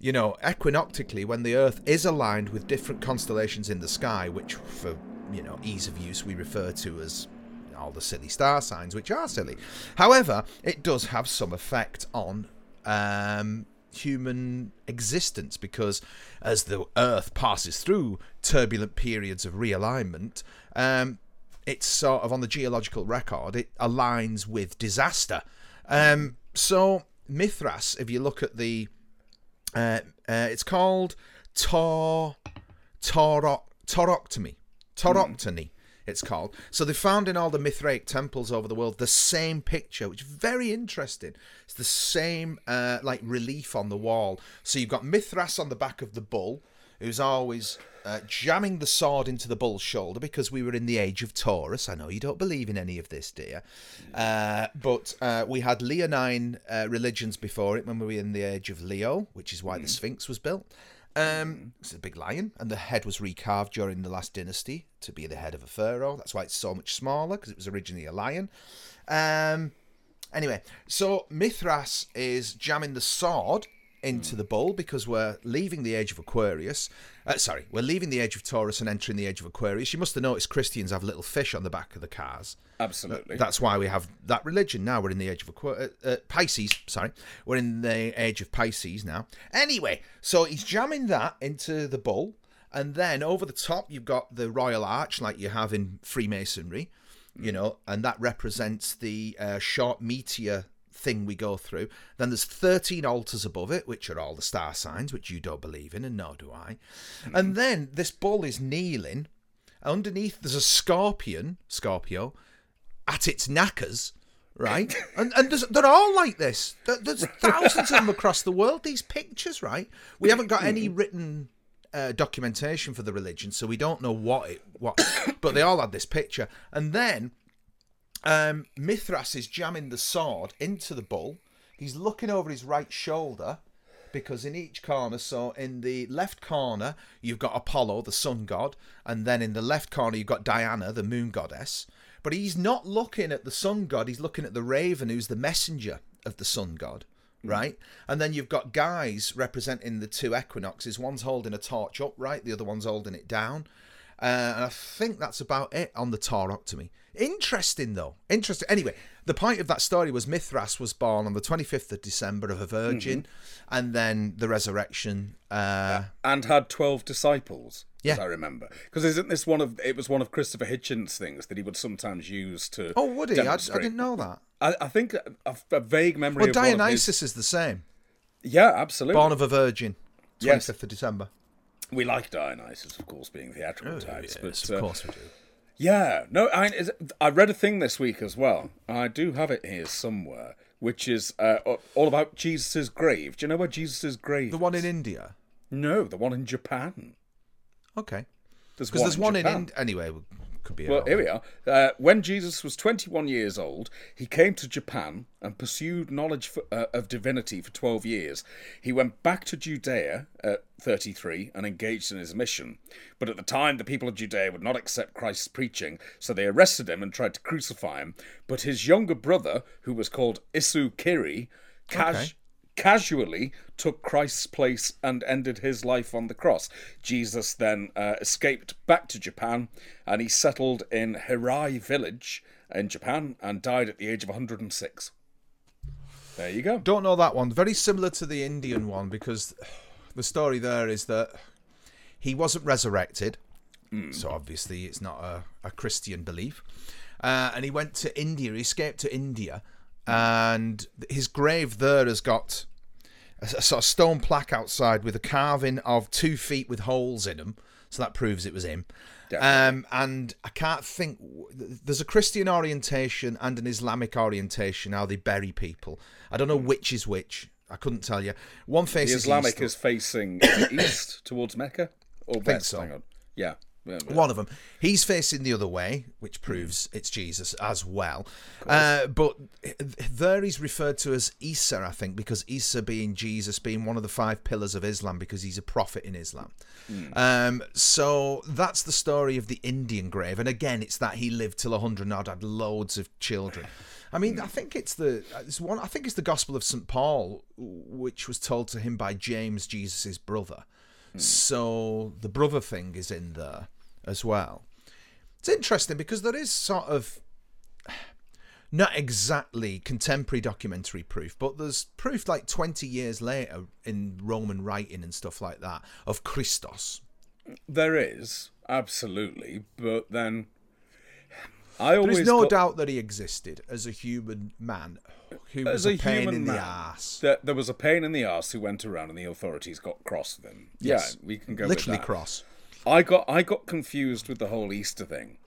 you know, equinoctically, when the Earth is aligned with different constellations in the sky, which for you know ease of use we refer to as all the silly star signs, which are silly. However, it does have some effect on um, human existence because as the Earth passes through turbulent periods of realignment, um, it's sort of on the geological record, it aligns with disaster. Um, so, Mithras, if you look at the. Uh, uh, it's called Tor. Toro, Toroctomy. Tauroctony, it's called. So they found in all the Mithraic temples over the world the same picture, which is very interesting. It's the same uh, like relief on the wall. So you've got Mithras on the back of the bull, who's always uh, jamming the sword into the bull's shoulder because we were in the age of Taurus. I know you don't believe in any of this, dear. Uh, but uh, we had Leonine uh, religions before it when we were in the age of Leo, which is why the Sphinx was built. Um, it's a big lion, and the head was recarved during the last dynasty to be the head of a pharaoh. That's why it's so much smaller because it was originally a lion. Um, anyway, so Mithras is jamming the sword into the bull because we're leaving the age of Aquarius. Uh, sorry, we're leaving the age of Taurus and entering the age of Aquarius. You must have noticed Christians have little fish on the back of the cars. Absolutely. That's why we have that religion now. We're in the age of Aqu- uh, uh, Pisces. Sorry, we're in the age of Pisces now. Anyway, so he's jamming that into the bull, and then over the top you've got the royal arch, like you have in Freemasonry, you know, and that represents the uh, short meteor thing we go through. Then there's 13 altars above it, which are all the star signs, which you don't believe in, and nor do I. And then this bull is kneeling. Underneath, there's a scorpion, Scorpio, at its knackers, right? and and they're all like this. There- There's thousands of them across the world. These pictures, right? We haven't got any written uh, documentation for the religion, so we don't know what it what. but they all had this picture, and then um, Mithras is jamming the sword into the bull. He's looking over his right shoulder because in each corner, so in the left corner, you've got Apollo, the sun god, and then in the left corner, you've got Diana, the moon goddess. But he's not looking at the sun god, he's looking at the raven, who's the messenger of the sun god, right? And then you've got guys representing the two equinoxes. One's holding a torch upright, the other one's holding it down. Uh, and I think that's about it on the Tauroctomy. Interesting, though. Interesting. Anyway, the point of that story was Mithras was born on the 25th of December of a virgin, and then the resurrection. Uh, and had 12 disciples Yeah. i remember because isn't this one of it was one of christopher hitchens things that he would sometimes use to oh, would he? I, I didn't know that. I, I think a, a vague memory Well, of his- Dionysus is the same. yeah absolutely Born of a virgin. 25th Yes. of December. we like dionysus of course being theatrical types but uh, of course we do. Yeah, no, I is- I read a thing this week as well. I do have it here somewhere, which is uh, all about Jesus' grave. Do you know where Jesus' grave? The one in? India. No, the one in Japan. Okay. There's Because one there's in one in India. Anyway, could be. Well, here we are. Uh, when Jesus was 21 years old, he came to Japan and pursued knowledge for, uh, of divinity for 12 years. He went back to Judea at 33 and engaged in his mission. But at the time, the people of Judea would not accept Christ's preaching, so they arrested him and tried to crucify him. But his younger brother, who was called Isu Kiri, Okay. Casually took Christ's place and ended his life on the cross. Jesus then uh, escaped back to Japan and he settled in Herai village in Japan and died at the age of 106. There you go. Don't know that one. Very similar to the Indian one because the story there is that he wasn't resurrected. So obviously it's not a, a Christian belief. Uh, and he went to India. He escaped to India. And his grave there has got a, a sort of stone plaque outside with a carving of two feet with holes in them. So that proves it was him. Um, and I can't think. There's a Christian orientation and an Islamic orientation how they bury people. I don't know which is which. I couldn't tell you. One The faces Islamic east, is facing east towards Mecca or west? so. Hang on. Yeah. Yeah, yeah. One of them. He's facing the other way, which proves it's Jesus as well. Uh, but there he's referred to as Isa, I think, because Isa being Jesus, being one of the five pillars of Islam, because he's a prophet in Islam. Um, so that's the story of the Indian grave. And again, it's that he lived till 100 odd, had loads of children. I mean, I think it's the it's one. I think it's the Gospel of St Paul, which was told to him by James, Jesus' brother. Hmm. So the brother thing is in there as well. It's interesting because there is sort of not exactly contemporary documentary proof, but there's proof like 20 years later in Roman writing and stuff like that of Christos. There is absolutely, but then I always There's no got- doubt that he existed as a human man who was as a, a, pain human in man, the ass. There, there was a pain in the ass who went around, and the authorities got cross with him. Yes. Yeah, we can go Literally cross. I got I got confused with the whole Easter thing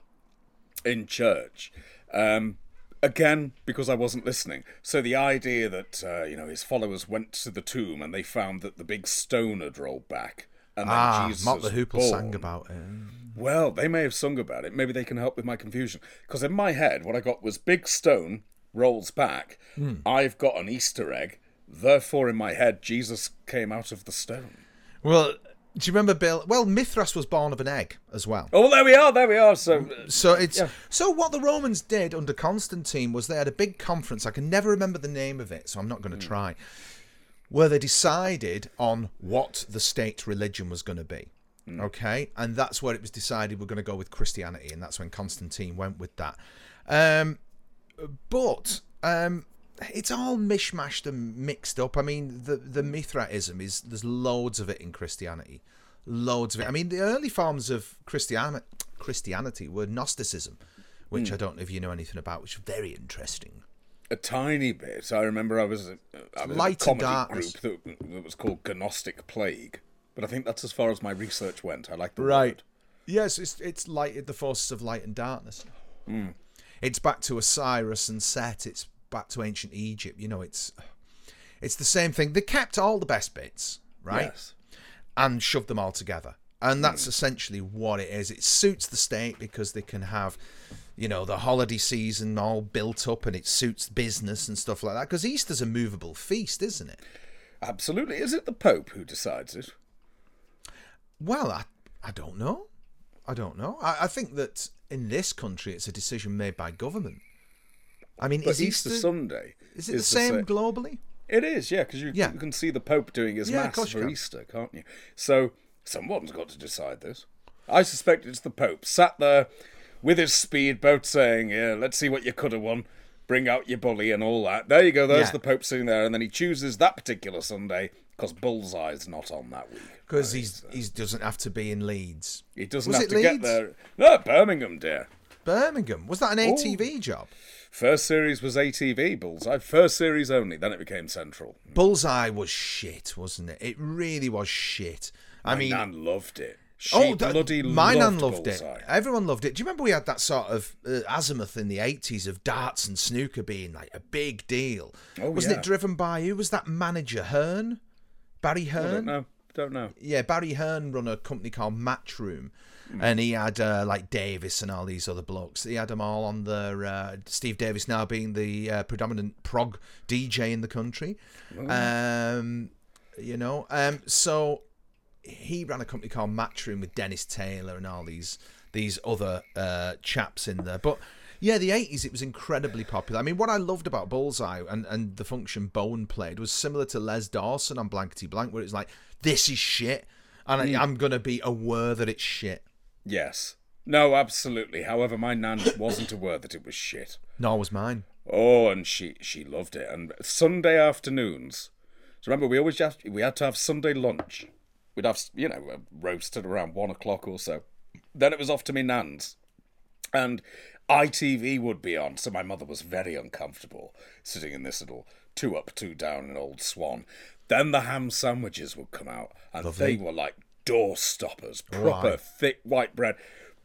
in church. Um, again, because I wasn't listening. So the idea that uh, you know his followers went to the tomb and they found that the big stone had rolled back, and then Ah, Jesus the Hoople born. sang about it. Well, they may have sung about it. Maybe they can help with my confusion. Because in my head, what I got was big stone rolls back. Hmm. I've got an Easter egg. Therefore, in my head, Jesus came out of the stone. Well, do you remember Bill? Well, Mithras was born of an egg as well. Oh, well, there we are. There we are. So, So it's Yeah. so what the Romans did under Constantine was they had a big conference. I can never remember the name of it, so I'm not going to try. Where they decided on what the state religion was going to be. Okay, and that's where it was decided we're going to go with Christianity, and that's when Constantine went with that. Um, but um, it's all mishmashed and mixed up. I mean, the the Mithraism is there's loads of it in Christianity, loads of it. I mean, the early forms of Christianity Christianity were Gnosticism, which I don't know if you know anything about, which is very interesting. a tiny bit. I remember I was, uh, I was Light in a and comedy darkness. group that, that was called Gnostic Plague. But I think that's as far as my research went. I like the Right. word. Yes, it's it's light the forces of light and darkness. It's back to Osiris and Set. It's back to ancient Egypt. You know, it's it's the same thing. They kept all the best bits, right? Yes. and shoved them all together. And that's hmm. essentially what it is. It suits the state because they can have, you know, the holiday season all built up and it suits business and stuff like that. Because Easter's a movable feast, isn't it? Absolutely. Is it the Pope who decides it? Well, I, I don't know. I don't know. I, I think that in this country, it's a decision made by government. I mean, But is Easter, Easter Sunday is it the is same globally? It is, yeah, because you, Yeah. you can see the Pope doing his Yeah, mass for can. Easter, can't you? So someone's got to decide this. I suspect it's the Pope sat there with his speedboat saying, "Yeah, let's see what you could have won. Bring out your bully and all that." There you go. There's Yeah. the Pope sitting there, and then he chooses that particular Sunday because Bullseye's not on that week. Because he's he doesn't have to be in Leeds. He doesn't Was have to get there. No, Birmingham, dear. Birmingham was that an Oh. ATV job? First series was ATV Bullseye. First series only. Then it became Central. Bullseye was shit, wasn't it? It really was shit. I My mean, Nan loved it. She oh, that- bloody my loved nan loved Bullseye. it. Everyone loved it. Do you remember we had that sort of uh, azimuth in the eighties of darts and snooker being like a big deal? Oh, Wasn't yeah. it driven by who was that manager? Hearn, Barry I Hearn. don't know. Don't know. Yeah, Barry Hearn run a company called Matchroom, Hmm. and he had uh, like Davis and all these other blokes. He had them all on their uh, Steve Davis now being the uh, predominant prog DJ in the country. Um, you know, um, so he ran a company called Matchroom with Dennis Taylor and all these these other uh, chaps in there, but. Yeah, the eighties it was incredibly popular. I mean, what I loved about Bullseye and, and the function Bowen played was similar to Les Dawson on Blankety Blank, where it's like, this is shit, and I, hmm. I'm gonna be aware that it's shit. Yes. No, absolutely. However, my nan wasn't aware that it was shit. Nor was mine. Oh, and she she loved it. And Sunday afternoons. So remember, we always have, we had to have Sunday lunch. We'd have you know roasted around one o'clock or so. Then it was off to me nan's, and ITV would be on. So my mother was very uncomfortable sitting in this little two up, two down in Old Swan. Then the ham sandwiches would come out, and they were like door stoppers, proper Right. thick white bread,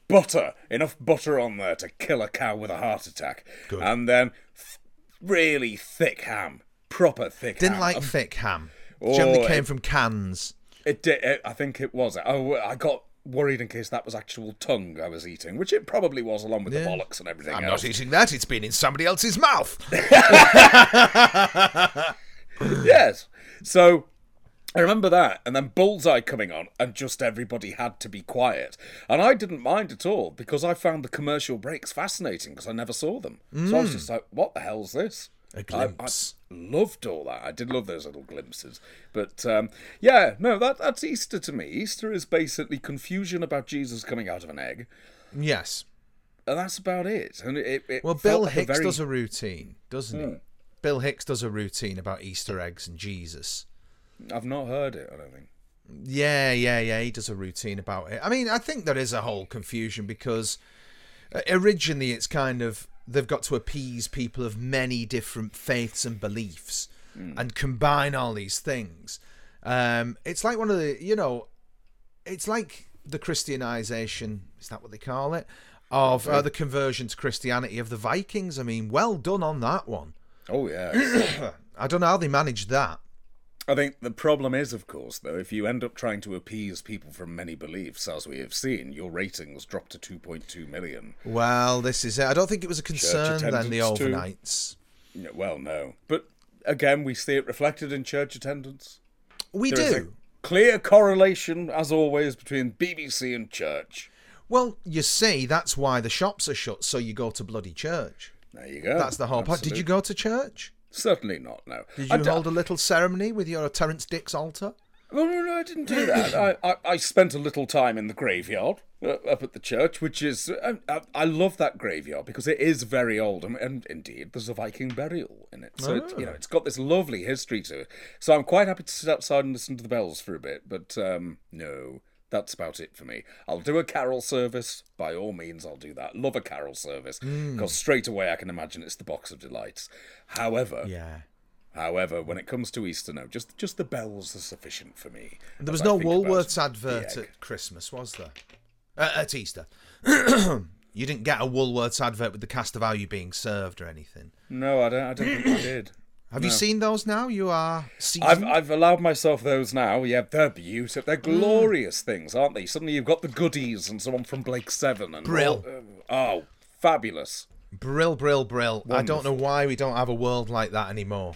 butter, enough butter on there to kill a cow with a heart attack, and then th- really thick ham, proper thick. Didn't ham. like um, thick ham. Oh, generally Oh, came it- from cans. It did. It, I think it was. Oh, I got worried in case that was actual tongue I was eating, which it probably was, along with the bollocks and everything I'm else. not eating that. It's been in somebody else's mouth. yes. So I remember that, and then Bullseye coming on, and just everybody had to be quiet. And I didn't mind at all because I found the commercial breaks fascinating because I never saw them. So I was mm. just like, "What the hell's this?" A I- glimpse. I, loved all that. I did love those little glimpses. But um, yeah, no, that that's Easter to me. Easter is basically confusion about Jesus coming out of an egg, yes. and that's about it. And it, it Well, Bill like a Hicks very- Hmm. does a routine, doesn't he? Bill Hicks does a routine about Easter eggs and Jesus. I've not heard it. I don't think. Yeah, yeah, yeah. He does a routine about it. I mean, I think there is a whole confusion because uh, originally it's kind of they've got to appease people of many different faiths and beliefs and combine all these things. Um, it's like one of the, you know, it's like the Christianization. Is that what they call it? Of uh, the conversion to Christianity of the Vikings. I mean, well done on that one. Oh yeah. I don't know how they managed that. I think the problem is, of course, though, if you end up trying to appease people from many beliefs, as we have seen, your ratings drop to 2.2 million. Well, this is it. I don't think it was a concern then, the too. overnights. Well, no. But again, we see it reflected in church attendance. We There do. clear correlation, as always, between BBC and church. Well, you see, that's why the shops are shut, so you go to bloody church. There you go. That's the whole point. Did you go to church? Certainly not, no. Did you d- hold a little ceremony with your Terrance Dicks altar? Oh, no, no, I didn't do that. I, I, I spent a little time in the graveyard uh, up at the church, which is. Uh, I, I love that graveyard because it is very old, and, and indeed, there's a Viking burial in it. So, it, you know, it's got this lovely history to it. So I'm quite happy to sit outside and listen to the bells for a bit, but um, no. That's about it for me. I'll do a carol service. By all means, I'll do that. Love a carol service because straight away I can imagine it's the box of delights. However, Yeah. However, when it comes to Easter, no, just just the bells are sufficient for me. There was no Woolworths advert at Christmas, was there? Uh, at Easter. you didn't get a Woolworths advert with the cast of how you being served or anything. No, I don't. I don't think I did. Have you seen those now? You are I've. I've allowed myself those now. Yeah, they're beautiful. Mm. They're glorious things, aren't they? Suddenly you've got the goodies and someone from Blake Seven and Brill. all- oh, fabulous. Brill, brill, brill. I don't know why we don't have a world like that anymore.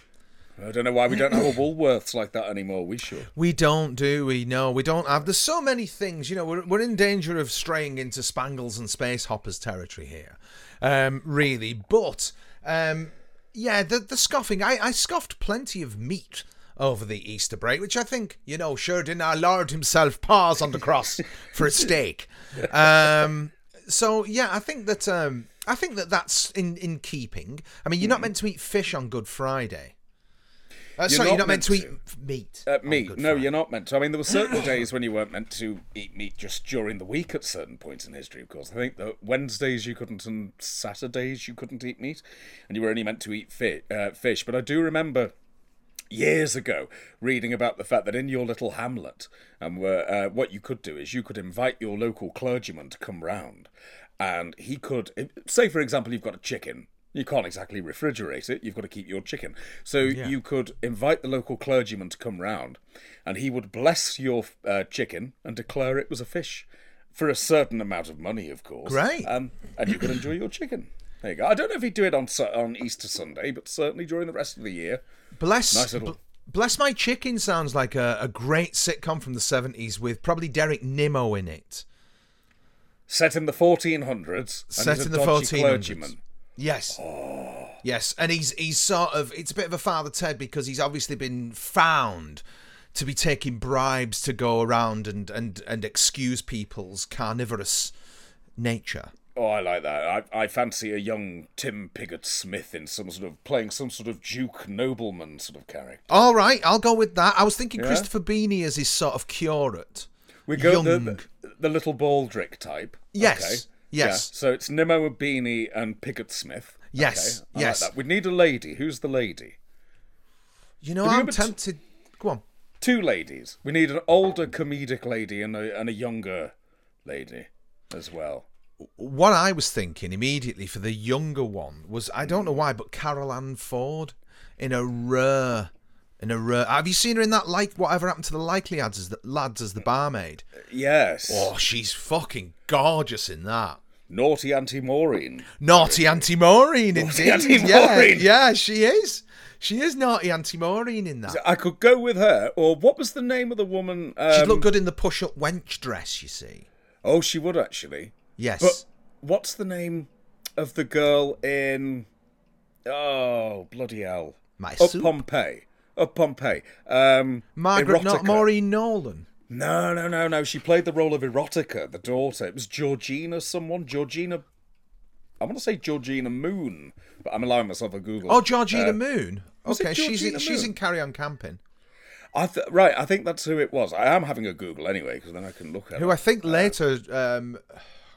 I don't know why we don't have a Woolworths like that anymore. We should. We don't, do we? No, we don't have. There's so many things, you know. We're we're in danger of straying into Spangles and Space Hoppers territory here, um, really. But um, yeah, the the scoffing. I I scoffed plenty of meat over the Easter break, which I think, you know, sure didn't our Lord himself pause on the cross for a steak. Um, so yeah, I think that um, I think that that's in in keeping. I mean, you're not meant to eat fish on Good Friday. Uh, sorry, you're not meant, to eat meat. Uh, meat? Good No, you're not meant to. I mean, there were certain days when you weren't meant to eat meat just during the week at certain points in history, of course. I think that Wednesdays you couldn't and Saturdays you couldn't eat meat, and you were only meant to eat fi- uh, fish. But I do remember years ago reading about the fact that in your little hamlet, and where, uh, what you could do is you could invite your local clergyman to come round, and he could say, for example, you've got a chicken. You can't exactly refrigerate it. You've got to keep your chicken. So you could invite the local clergyman to come round, and he would bless your uh, chicken and declare it was a fish, for a certain amount of money, of course. Great. Um, and you could enjoy your chicken. There you go. I don't know if he'd do it on on Easter Sunday, but certainly during the rest of the year. Bless, Nice little- bl- bless my chicken sounds like a, a great sitcom from the seventies with probably Derek Nimmo in it. Set in the 1400s. and Set in the dodgy 1400s. clergyman. Yes. Oh. Yes, and he's he's sort of it's a bit of a father Ted because he's obviously been found to be taking bribes to go around and and and excuse people's carnivorous nature. Oh, I like that. I, I fancy a young Tim Pigott Smith in some sort of playing some sort of Duke nobleman sort of character. All right, I'll go with that. I was thinking Yeah? Christopher Beeny as his sort of curate. We go the, Young. the the little Baldric type. Yes, Okay. Yes. Yeah. So it's Nimmo Beeny and Pigott Smith. Yes, Okay, yes. Like that. We need a lady. Who's the lady? You know, Have I'm t- tempted. Go on. Two ladies. We need an older comedic lady and a and a younger lady as well. what I was thinking immediately for the younger one was I don't know why, but Carole Ann Ford in a rare, in a rare. Have you seen her in that like whatever happened to the likely lads as the lads as the barmaid? Yes. Oh, she's fucking gorgeous in that. Naughty Auntie Maureen. Naughty Auntie Maureen, indeed. Auntie yeah, Maureen. yeah, she is. She is naughty Auntie Maureen in that. I could go with her. Or what was the name of the woman? Um, She'd look good in the push-up wench dress. You see. Oh, she would actually. Yes. But what's the name of the girl in? Oh bloody hell! My Up soup. Pompeii. Up Pompeii. Um, Margaret, not Maureen Nolan. No, no, no, no. She played the role of Erotica, the daughter. It was Georgina, someone. Georgina. I want to say Georgina Moon, but I'm allowing myself a Google. Oh, Georgina Uh, Moon. Okay, she's in, Georgina she's in Carry On Camping. I th- right. I think that's who it was. I am having a Google anyway, because then I can look at who it. I think later um,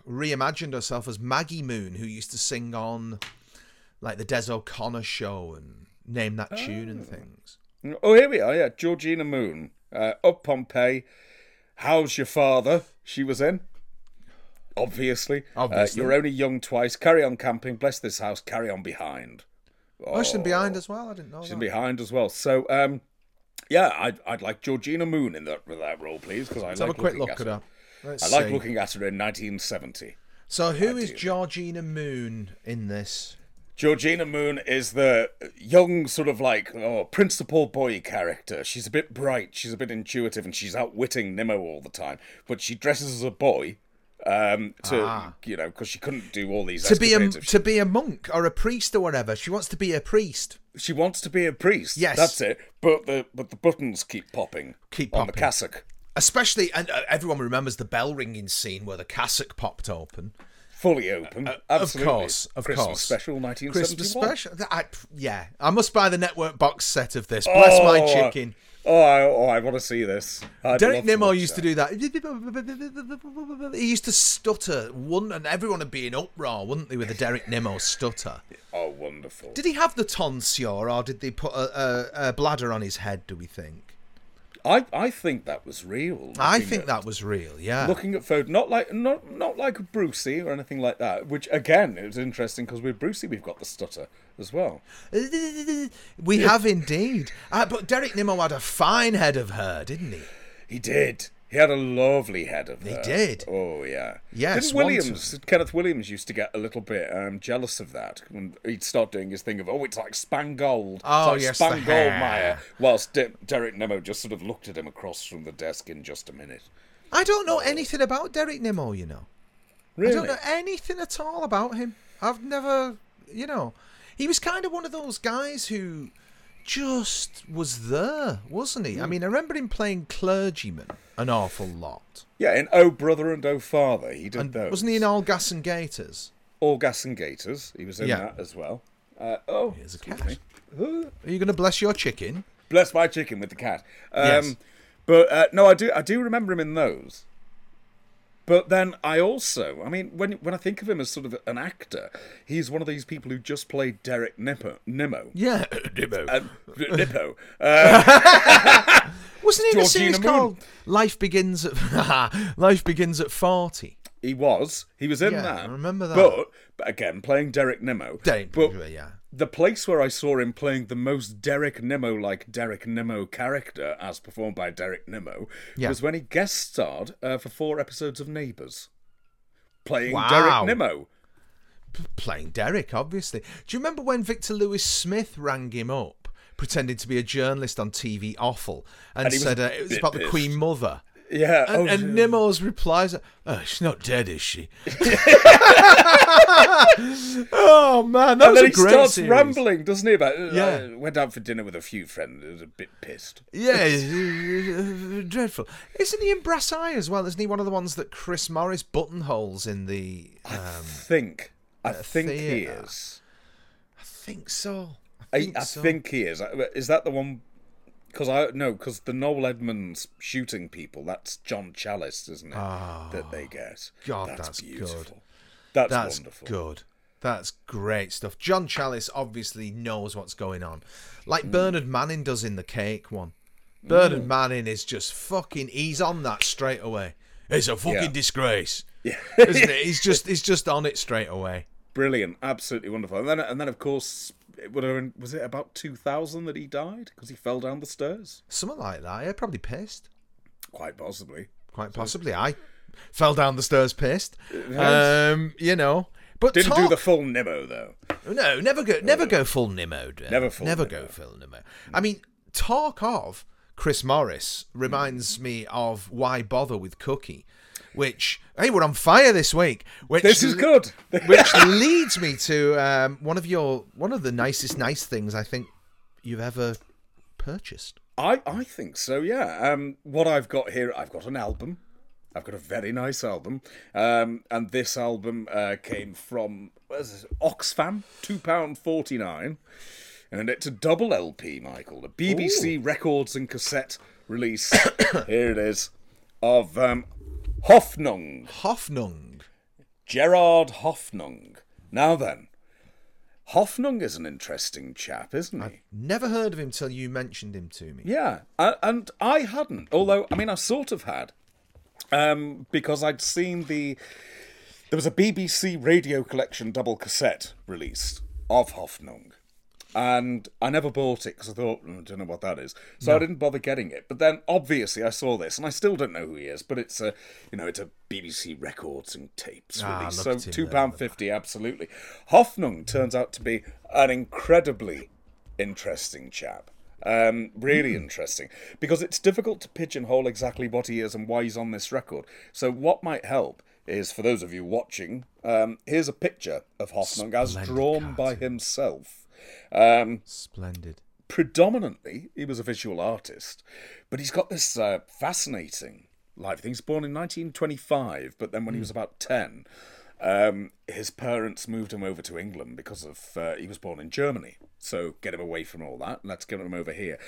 reimagined herself as Maggie Moone, who used to sing on like the Des O'Connor show and name that tune and things. Oh, here we are. Yeah, Georgina Moon. Uh, up Pompeii. How's your father? She was in. Obviously. Obviously. Uh, you're only young twice. Carry on camping. Bless this house. Carry on behind. Oh, she's in behind as well. I didn't know She's that. behind as well. So, um, yeah, I'd, I'd like Georgina Moon in that that role, please, because I Let's like have a quick look at at her. I like see. looking at her in 1970. So, who is. Georgina Moon in this? Georgina Moon is the young, sort of like oh, principal boy character. She's a bit bright, she's a bit intuitive, and she's outwitting Nimmo all the time. But she dresses as a boy, um, to you know, because she couldn't do all these. Ah. To be a to be a monk or a priest or whatever. She wants to be a priest. she wants to be a priest. Yes. that's it. But the but the buttons keep popping. Keep on the cassock. Especially, and uh, everyone remembers the bell ringing scene where the cassock popped open. Fully open. Absolutely. Uh, course, of Christmas course. special, 1971. Christmas special. I, yeah, I must buy the network box set of this. Bless my Oh, chicken. Oh, I, oh, I want to see this. I'd Derek to Nimmo used that. to do that. He used to stutter, one, and everyone would be in uproar, wouldn't they, with the Derek Nimmo stutter? Oh, wonderful. Did he have the tonsure, or did they put a, a, a bladder on his head? Do we think? I, I think that was real. I think at- that was real. Yeah. looking at photo, not like not not like Brucey or anything like that. Which again, it was interesting because with Brucey we've got the stutter as well. we have indeed. Uh, but Derek Nimmo had a fine head of hair, didn't he? He did, He had a lovely head of He hair. did. Oh yeah. Yes, Didn't Williams, Kenneth Williams, used to get a little bit um, jealous of that when he'd start doing his thing of oh, it's like Spangold. Oh, it's like yes, the Spangold hair. Meyer. Whilst De- Derek Nimmo just sort of looked at him across from the desk in just a minute. I don't know anything about Derek Nimmo, you know. Really? I don't know anything at all about him. I've never, you know, he was kind of one of those guys who just was there, wasn't he? I mean, I remember him playing clergyman an awful lot. Yeah, in Oh Brother and Oh Father, he did And those. wasn't he in All Gas and Gaiters? All Gas and Gaiters? He was in Yeah. that as well. Uh, oh, Here's a cat. me. Are you going to bless your chicken? Bless my chicken with the cat. Um, Yes. But uh, no, I do. I do remember him in those. But then I also, I mean, when when I think of him as sort of an actor, he's one of these people who just played Derek Nippo, Nimmo. Yeah, Nimmo. Uh, Nippo. Uh, Wasn't he in a series Moon. called Life Begins at Life Begins at Forty? he was. He was in Yeah, that. I remember that. But, but again, playing Derek Nimmo. Derek, But yeah. The place where I saw him playing the most Derek Nimmo like Derek Nimmo character, as performed by Derek Nimmo, Yeah. was when he guest starred uh, for four episodes of Neighbours, playing Wow. Derek Nimmo. playing Derek, obviously. Do you remember when Victor Lewis Smith rang him up, pretending to be a journalist on TV Offal, and, And said uh, it was about the. Queen Mother? Yeah, And, oh, and Nimmo's replies, "Oh, she's not dead, is she?" oh man, that and was then a he great starts series. rambling, doesn't he? About uh, Yeah. I went out for dinner with a few friends. I was a bit pissed. Yeah, dreadful. Isn't he in Brass Eye as well? Isn't he one of the ones that Chris Morris buttonholes in the? I Um, think. I think he is. I think so. I, think I so. think he is. Is that the one? Because I no, because the Noel Edmonds shooting people. That's John Challis, isn't it? that they get. God, that's good. beautiful. That's, That's wonderful. good. That's great stuff. John Challis obviously knows what's going on, like Mm. Bernard Manning does in the Cake one. Bernard Manning is just fucking. He's on that straight away. It's a fucking Yeah. disgrace, Yeah, isn't it? He's just he's just on it straight away. brilliant, absolutely wonderful. And then, and then of course, it would have was it about two thousand that he died because he fell down the stairs? Something like that. Yeah, probably pissed. Quite possibly. Quite possibly. I fell down the stairs pissed. Um, you know. But Didn't talk- do the full Nimmo though. No, never go, never go full Nimmo. Dave. Never full never Nimmo. go full Nimmo. I mean, talk of Chris Morris reminds me of Why Bother with Cookie, which hey, we're on fire this week. Which This is good. which leads me to um, one of your one of the nicest nice things I think you've ever purchased. I, I think so, yeah. Um, what I've got here, I've got an album. I've got a very nice album. Um, and this album uh, came from what is this, Oxfam, £2.49. And it's a double LP, Michael. A BBC Records and Cassette release. here it is. Of um, Hoffnung. Hoffnung. Gerard Hoffnung. Now then, Hoffnung is an interesting chap, isn't he? Never heard of him till you mentioned him to me. Yeah, and I hadn't. Although, I mean, I sort of had, um, because I'd seen the there was a BBC Radio Collection double cassette released of Hoffnung, and I never bought it because I thought "Mm, I don't know what that is, so I didn't bother getting it. But then, obviously, I saw this, and I still don't know who he is. But it's a, you know, it's a BBC Records and Tapes Ah, release, so two pound fifty, absolutely. Hoffnung turns out to be an incredibly interesting chap. Um, really Hmm. interesting because it's difficult to pigeonhole exactly what he is and why he's on this record. So what might help is for those of you watching, um, here's a picture of Hoffnung as Splendid drawn by himself. Um, Splendid. predominantly, he was a visual artist, but he's got this uh, fascinating life. He was born in 1925, but then when he was about 10, um, his parents moved him over to England because of uh, he was born in Germany. So get him away from all that. Let's get him over here.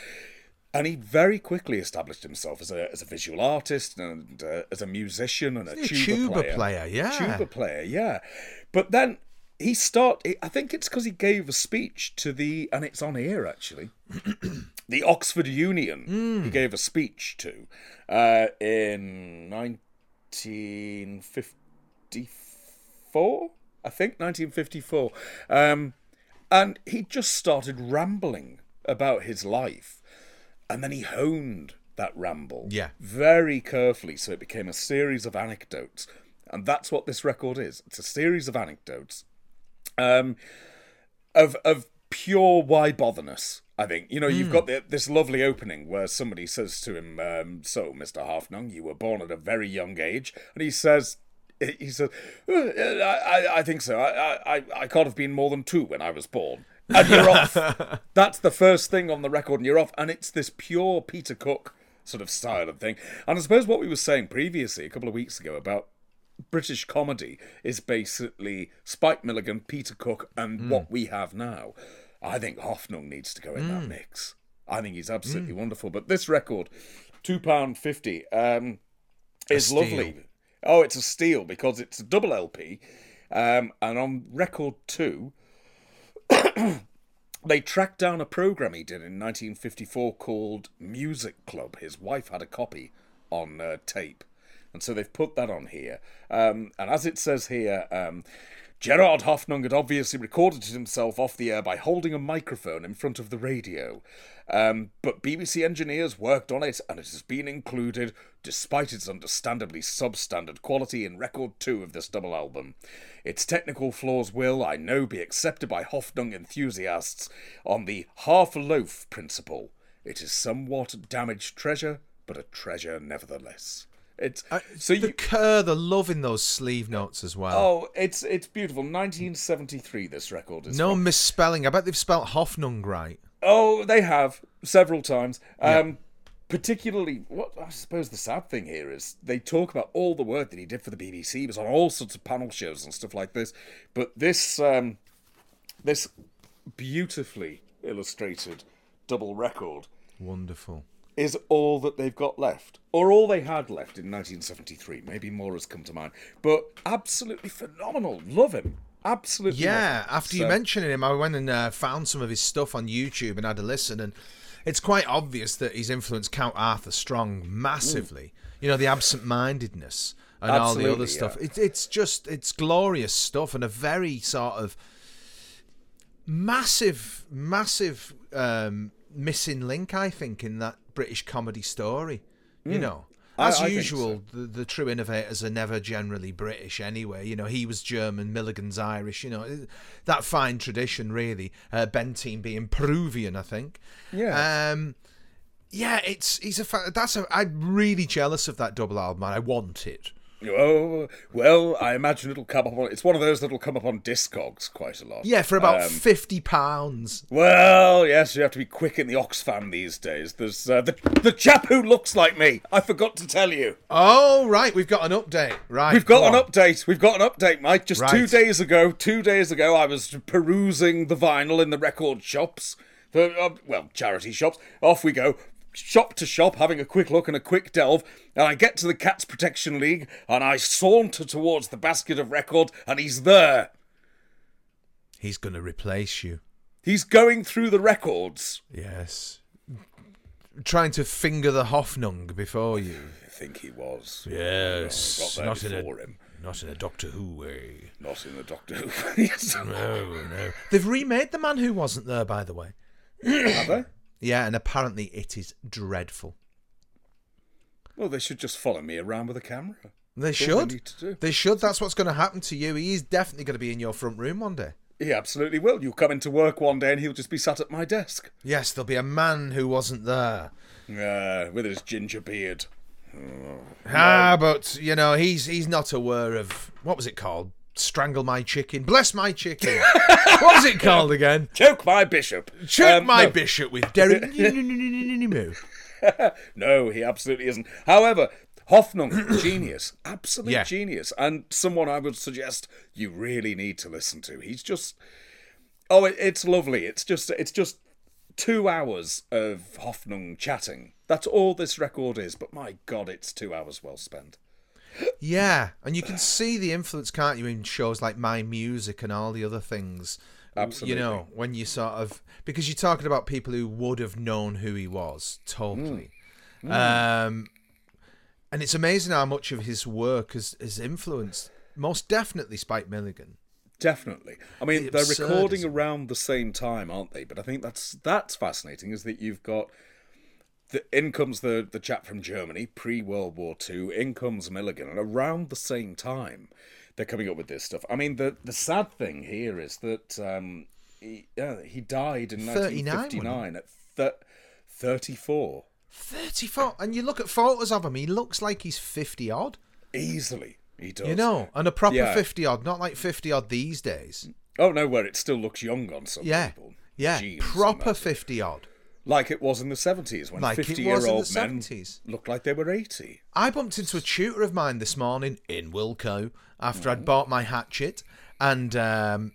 And he very quickly established himself as a as a visual artist and uh, as a musician and a tuba, a tuba player. player? Yeah. tuba player. Yeah, but then he start. I think it's because he gave a speech to the, and it's on here actually, the Oxford Union. Hmm. He gave a speech to uh, in 1954, I think 1954, um, and he just started rambling about his life, and then he honed that ramble. Yeah. Very carefully, so it became a series of anecdotes. And that's what this record is. It's a series of anecdotes. Um of of pure why botherness. I think you know you've got the, this lovely opening where somebody says to him, um, "So, Mister Hoffnung, you were born at a very young age," and he says, "He says, "Uh, I, I, I think so. I, I, I can't have been more than two when I was born." And you're off. That's the first thing on the record, and you're off. And it's this pure Peter Cook sort of style of thing. And I suppose what we were saying previously, a couple of weeks ago, about British comedy is basically Spike Milligan, Peter Cook, and what we have now. I think Hoffnung needs to go in that mix. I think he's absolutely wonderful. But this record, two pound fifty, um, is lovely. Oh, it's a steal because it's a double LP, um, and on record two, they tracked down a program he did in 1954 called Music Club. His wife had a copy on uh, tape, and so they've put that on here. Um, and as it says here, um, Gerard Hoffnung had obviously recorded himself off the air by holding a microphone in front of the radio. Um, but BBC engineers worked on it, and it has been included, despite its understandably substandard quality, in record two of this double album. Its technical flaws will, I know, be accepted by Hoffnung enthusiasts on the half loaf principle. It is somewhat damaged treasure, but a treasure nevertheless. It's so the you. Kerr, the love in those sleeve notes as well. Oh, it's it's beautiful. 1973. This record is. no from. misspelling. I bet they've spelt Hoffnung right. Oh, they have several times. Um, Particularly, what I suppose the sad thing here is they talk about all the work that he did for the BBC. He was on all sorts of panel shows and stuff like this. But this um, this beautifully illustrated double record Wonderful. Is all that they've got left, or all they had left in 1973. Maybe more has come to mind, but absolutely phenomenal. Love him. Absolutely. Yeah, love after you So- mentioning him, I went and uh, found some of his stuff on YouTube and had a listen, and it's quite obvious that he's influenced Count Arthur Strong massively. You know, the absent-mindedness and all the other stuff. yeah. It, it's just it's glorious stuff and a very sort of massive, massive um, missing link, I think, in that British comedy story. You know, Hmm. I- as I think usual, the, the true innovators are never generally British anyway. You know, he was German, Milligan's Irish. You know, that fine tradition, really. Uh, Bentine being Peruvian, I think. Yeah. Um, yeah, it's he's a fa- that's a I'm really jealous of that double album. and I want it. Oh well, I imagine it'll come up on. It's one of those that'll come up on Discogs quite a lot. Yeah, for about Um, fifty pounds. Well, yes, you have to be quick in the Oxfam these days. There's uh, the the chap who looks like me. I forgot to tell you. Oh right, we've got an update. Right, We've got an on. update. We've got an update, Mike. Just two days ago, two days ago, I was perusing the vinyl in the record shops. The, uh, well, charity shops. Off we go. Shop to shop, having a quick look and a quick delve, and I get to the Cats Protection League, and I saunter towards the basket of record, and he's there. He's going to replace you. He's going through the records. Yes. Trying to finger the Hoffnung before you. I think he was. Yes. Oh, there Not in, a, him. not in a Doctor Who way. Not in the Doctor Who. Yes. No, no. They've remade The Man Who Wasn't There, by the way. Have they? Yeah, and apparently it is dreadful. Well, they should just follow me around with a camera. They That's they should. do. They should. That's what's going to happen to you. He is definitely going to be in your front room one day. He absolutely will. You'll come into work one day and he'll just be sat at my desk. Yes, there'll be a man who wasn't there. Uh, with his ginger beard. Ah, but you know he's he's not aware of what was it called? Strangle my chicken, bless my chicken. what was it called again? Choke my bishop. Choke Um, my no. bishop with Derek. No, he absolutely isn't. However, Hoffnung, genius, absolute Yeah. genius, and someone I would suggest you really need to listen to. He's just, oh, it, it's lovely. It's just, it's just two hours of Hoffnung chatting. That's all this record is. But my God, it's two hours well spent. Yeah, and you can see the influence, can't you, in shows like My Music and all the other things. Absolutely. You know, when you sort of because you're talking about people who would have known who he was totally. Um, and it's amazing how much of his work has, has influenced most definitely Spike Milligan. Definitely. I mean, The they're recording around the same time, aren't they? But I think that's that's fascinating. Is that you've got the, in comes the, the chap from Germany, pre World War Two. In comes Milligan, and around the same time, they're coming up with this stuff. I mean, the the sad thing here is that um, he, yeah, he died in 1959 at th- 34. 34. And you look at photos of him, he looks like he's 50 odd. Easily, he does. You know, and a proper Yeah. 50 odd, not like 50 odd these days. Oh no, where it still looks young on some Yeah. people. Yeah, Jeans proper 50 odd. Like it was in the 70s when Like it 50 was year old men 70s. looked like they were 80. I bumped into a tutor of mine this morning in Wilko after Mm. I'd bought my hatchet, and um,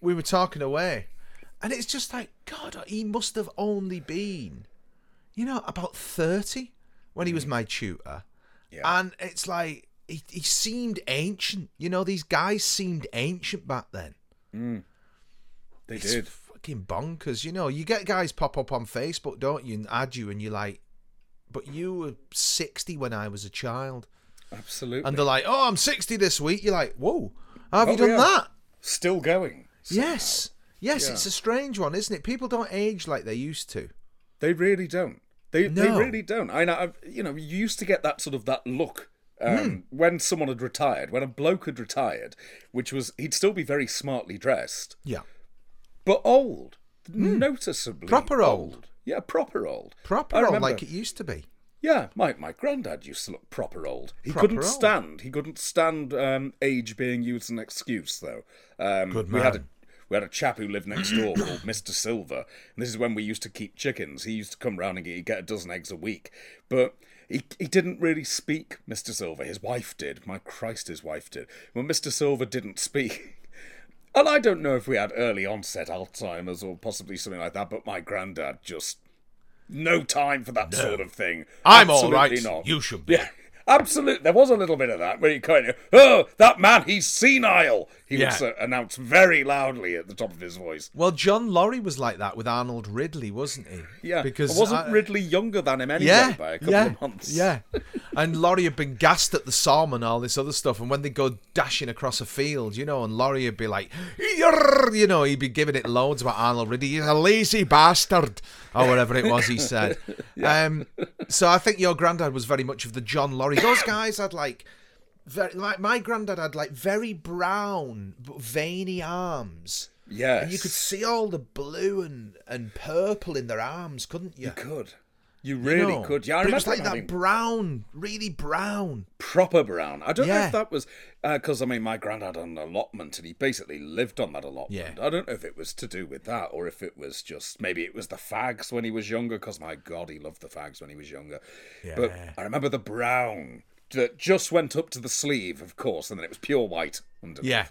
we were talking away, and it's just like God, he must have only been, you know, about thirty when he was my tutor, Mm. Yeah. and it's like he, he seemed ancient. You know, these guys seemed ancient back then. They It's did. Fucking bonkers. You know, you get guys pop up on Facebook, don't you, and add you, and you're like, but you were sixty when I was a child. Absolutely. and they're like, "Oh, I'm 60 this week." You're like, "Whoa, how have you Oh, done yeah. that?" Still going. somehow. Yes, yes, Yeah. it's a strange one, isn't it? People don't age like they used to. They really don't. They they really don't. I know. I've- You know, you used to get that sort of that look um, when someone had retired, when a bloke had retired, which was he'd still be very smartly dressed, Yeah, but old, noticeably Proper old. Yeah, proper old. proper I old remember- like it used to be. Yeah, my my granddad used to look proper old. He Proper couldn't old. stand. He couldn't stand um, age being used as an excuse, though. Um, Good We had a we had a chap who lived next door called Mister Silver, and this is when we used to keep chickens. He used to come round and get, he'd get a dozen eggs a week, but. He, he didn't really speak, Mr. Silver. His wife did. My Christ, his wife did. Well, Mr. Silver didn't speak. And I don't know if we had early onset Alzheimer's or possibly something like that, but my granddad just no time for that sort of thing. I'm all Absolutely right. Not. You should be. Yeah, absolutely. There was a little bit of that where you kind of, oh, that man, he's senile. He Yeah. would announce very loudly at the top of his voice. Well, John Laurie was like that with Arnold Ridley, wasn't he? Yeah, because wasn't I- Ridley younger than him anyway yeah, by a couple yeah, of months? Yeah, and Laurie had been gassed at the Somme and all this other stuff. And when they go dashing across a field, you know, and Laurie would be like, you know, he'd be giving it loads about Arnold Ridley. He's a lazy bastard, or whatever it was he said. um, so I think your granddad was very much of the John Laurie. Those guys had like. Very, like my granddad had like very brown but veiny arms. Yes. And you could see all the blue and, and purple in their arms, couldn't you? You could. You really No. could. Yeah, I but it was like that brown, really brown. proper brown. I don't know if that was uh, because I mean my granddad had an allotment and he basically lived on that allotment. Yeah. I don't know if it was to do with that or if it was just maybe it was the fags when he was younger. Because my God, he loved the fags when he was younger. Yeah. But I remember the brown that just went up to the sleeve, of course, and then it was pure white under. Yeah,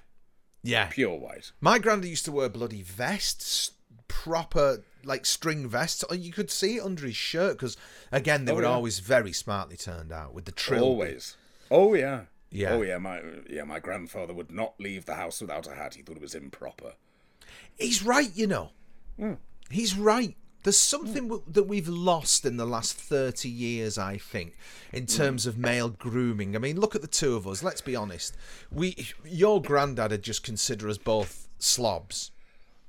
yeah. pure white. My granddad used to wear bloody vests, proper like string vests. Oh, You could see it under his shirt because again they Oh, were yeah. always very smartly turned out with the trill. Always. Oh yeah. Yeah. Oh yeah. My yeah. My grandfather would not leave the house without a hat. He thought it was improper. He's right, you know. Hmm. He's right. There's something w- that we've lost in the last 30 years, I think, in Hmm. terms of male grooming. I mean, look at the two of us. Let's be honest. We, your granddad would just consider us both slobs,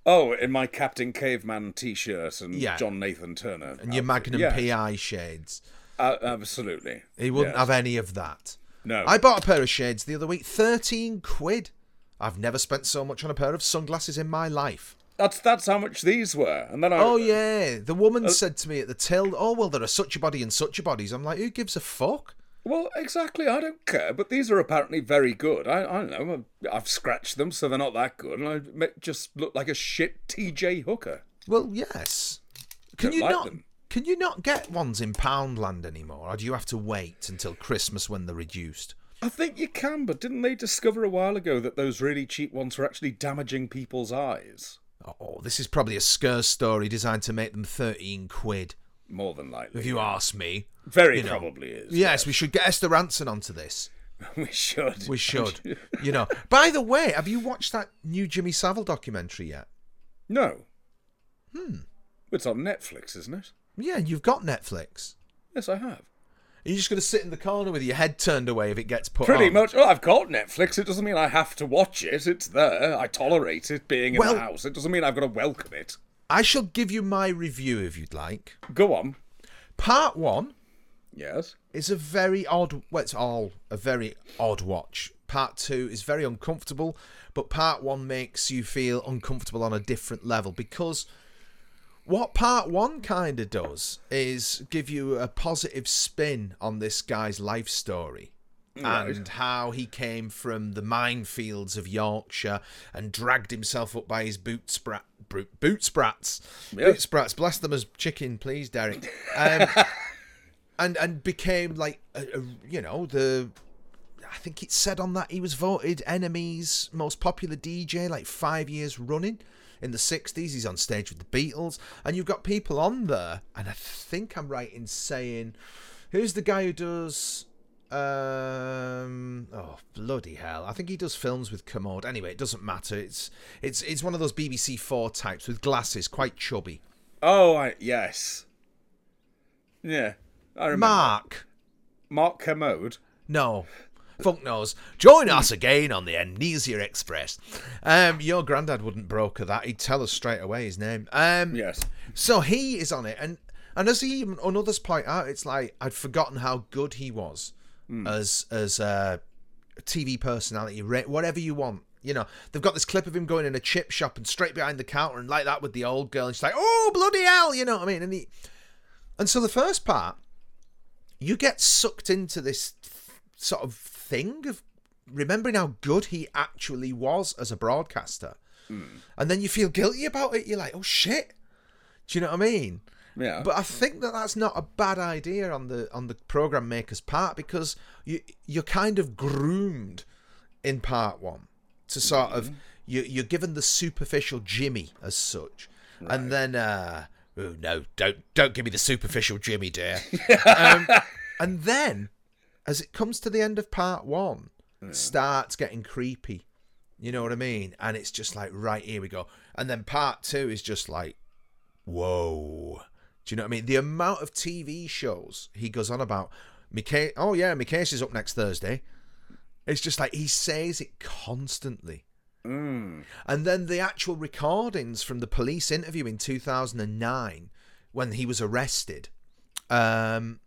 Oh, in my Captain Caveman T-shirt and Yeah. John Nathan Turner and your outfit. Magnum Yeah, PI shades. uh, absolutely. He wouldn't have any of that. No. I bought a pair of shades the other week, 13 quid. I've never spent so much on a pair of sunglasses in my life. That's that's how much these were, and then I. Oh yeah, the woman uh, said to me at the till, "Oh well, there are such a body and such a bodies." I'm like, "Who gives a fuck?" Well, exactly. I don't care, but these are apparently very good. I I don't know. I've scratched them, so they're not that good, and I just look like a shit T.J. Hooker. Well, yes. Can you like not? them. Can you not get ones in Poundland anymore, or do you have to wait until Christmas when they're reduced? I think you can, but didn't they discover a while ago that those really cheap ones were actually damaging people's eyes? Oh, this is probably a scare story designed to make them thirteen quid. More than likely. If you ask me. Very you know. probably is. Yes, we should get Esther Rantzen onto this. we should. We should. you know. By the way, have you watched that new Jimmy Savile documentary yet? No. Hmm. It's on Netflix, isn't it? Yeah, you've got Netflix. Yes, I have. Are you just going to sit in the corner with your head turned away if it gets put Pretty on? much. Oh, I've got Netflix. It doesn't mean I have to watch it. It's there. I tolerate it being in Well- the house. It doesn't mean I've got to welcome it. I shall give you my review if you'd like. Go on. Part one Yes. is a very odd. Well, it's all a very odd watch. Part two is very uncomfortable, but part one makes you feel uncomfortable on a different level because what part one kind of does is give you a positive spin on this guy's life story. And how he came from the minefields of Yorkshire and dragged himself up by his boot sprat, boot, boot sprats, boot sprats. Bless them as chicken, please, Derek. Um, and and became like a, a, you know the I think it said on that he was voted NME's most popular DJ like five years running. In the 60s, he's on stage with the Beatles, and you've got people on there. And I think I'm right in saying, who's the guy who does? Um, oh bloody hell! I think he does films with Kermode. Anyway, it doesn't matter. It's it's it's one of those BBC Four types with glasses, quite chubby. Oh, I, yes. Yeah, I remember. Mark, Mark Kermode. No. Funk knows. Join us again on the Amnesia Express. Um, your granddad wouldn't broker that. He'd tell us straight away his name. Um, Yes. So he is on it, and and as he and others point out, it's like I'd forgotten how good he was as as a TV personality, whatever you want. You know, they've got this clip of him going in a chip shop and straight behind the counter and like that with the old girl, and she's like, "Oh bloody hell!" You know what I mean? And he, and so the first part, you get sucked into this sort of thing of remembering how good he actually was as a broadcaster, and then you feel guilty about it. You're like, "Oh shit." Do you know what I mean? Yeah. But I think that that's not a bad idea on the on the program maker's part because you you're kind of groomed in part one to sort of you you're given the superficial Jimmy as such, and then uh, oh no, don't don't give me the superficial Jimmy, dear. um, and then as it comes to the end of part one, it starts getting creepy. You know what I mean? And it's just like right here we go, and then part two is just like whoa. Do you know what I mean? The amount of TV shows he goes on about. My oh yeah, my is up next Thursday. It's just like he says it constantly. Mm. And then the actual recordings from the police interview in 2009 when he was arrested um,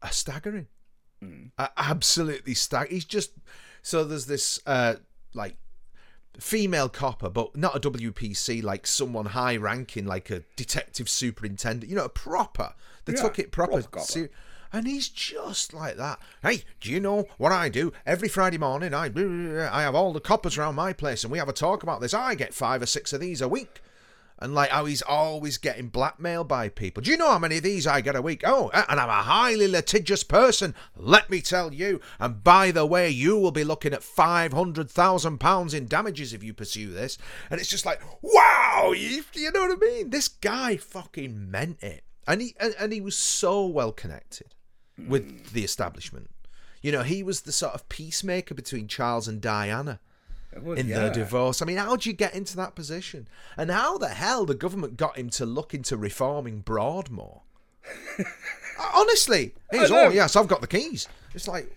are staggering. Are absolutely staggering. He's just. So there's this, uh, like, female copper, but not a WPC, like someone high ranking, like a detective superintendent, you know, a proper. They Yeah, took it proper. proper and he's just like that. Hey, do you know what I do? Every Friday morning, I I have all the coppers around my place, and we have a talk about this. I get five or six of these a week. And like how he's always getting blackmailed by people. Do you know how many of these I get a week? Oh, and I'm a highly litigious person, let me tell you. And by the way, you will be looking at £500,000 in damages if you pursue this. And it's just like, wow, you, you know what I mean? This guy fucking meant it. And he, and, and he was so well connected with the establishment. You know, he was the sort of peacemaker between Charles and Diana In yeah. their divorce. I mean, how would you get into that position? And how the hell the government got him to look into reforming Broadmoor? Honestly, he's oh yes, I've got the keys. It's like.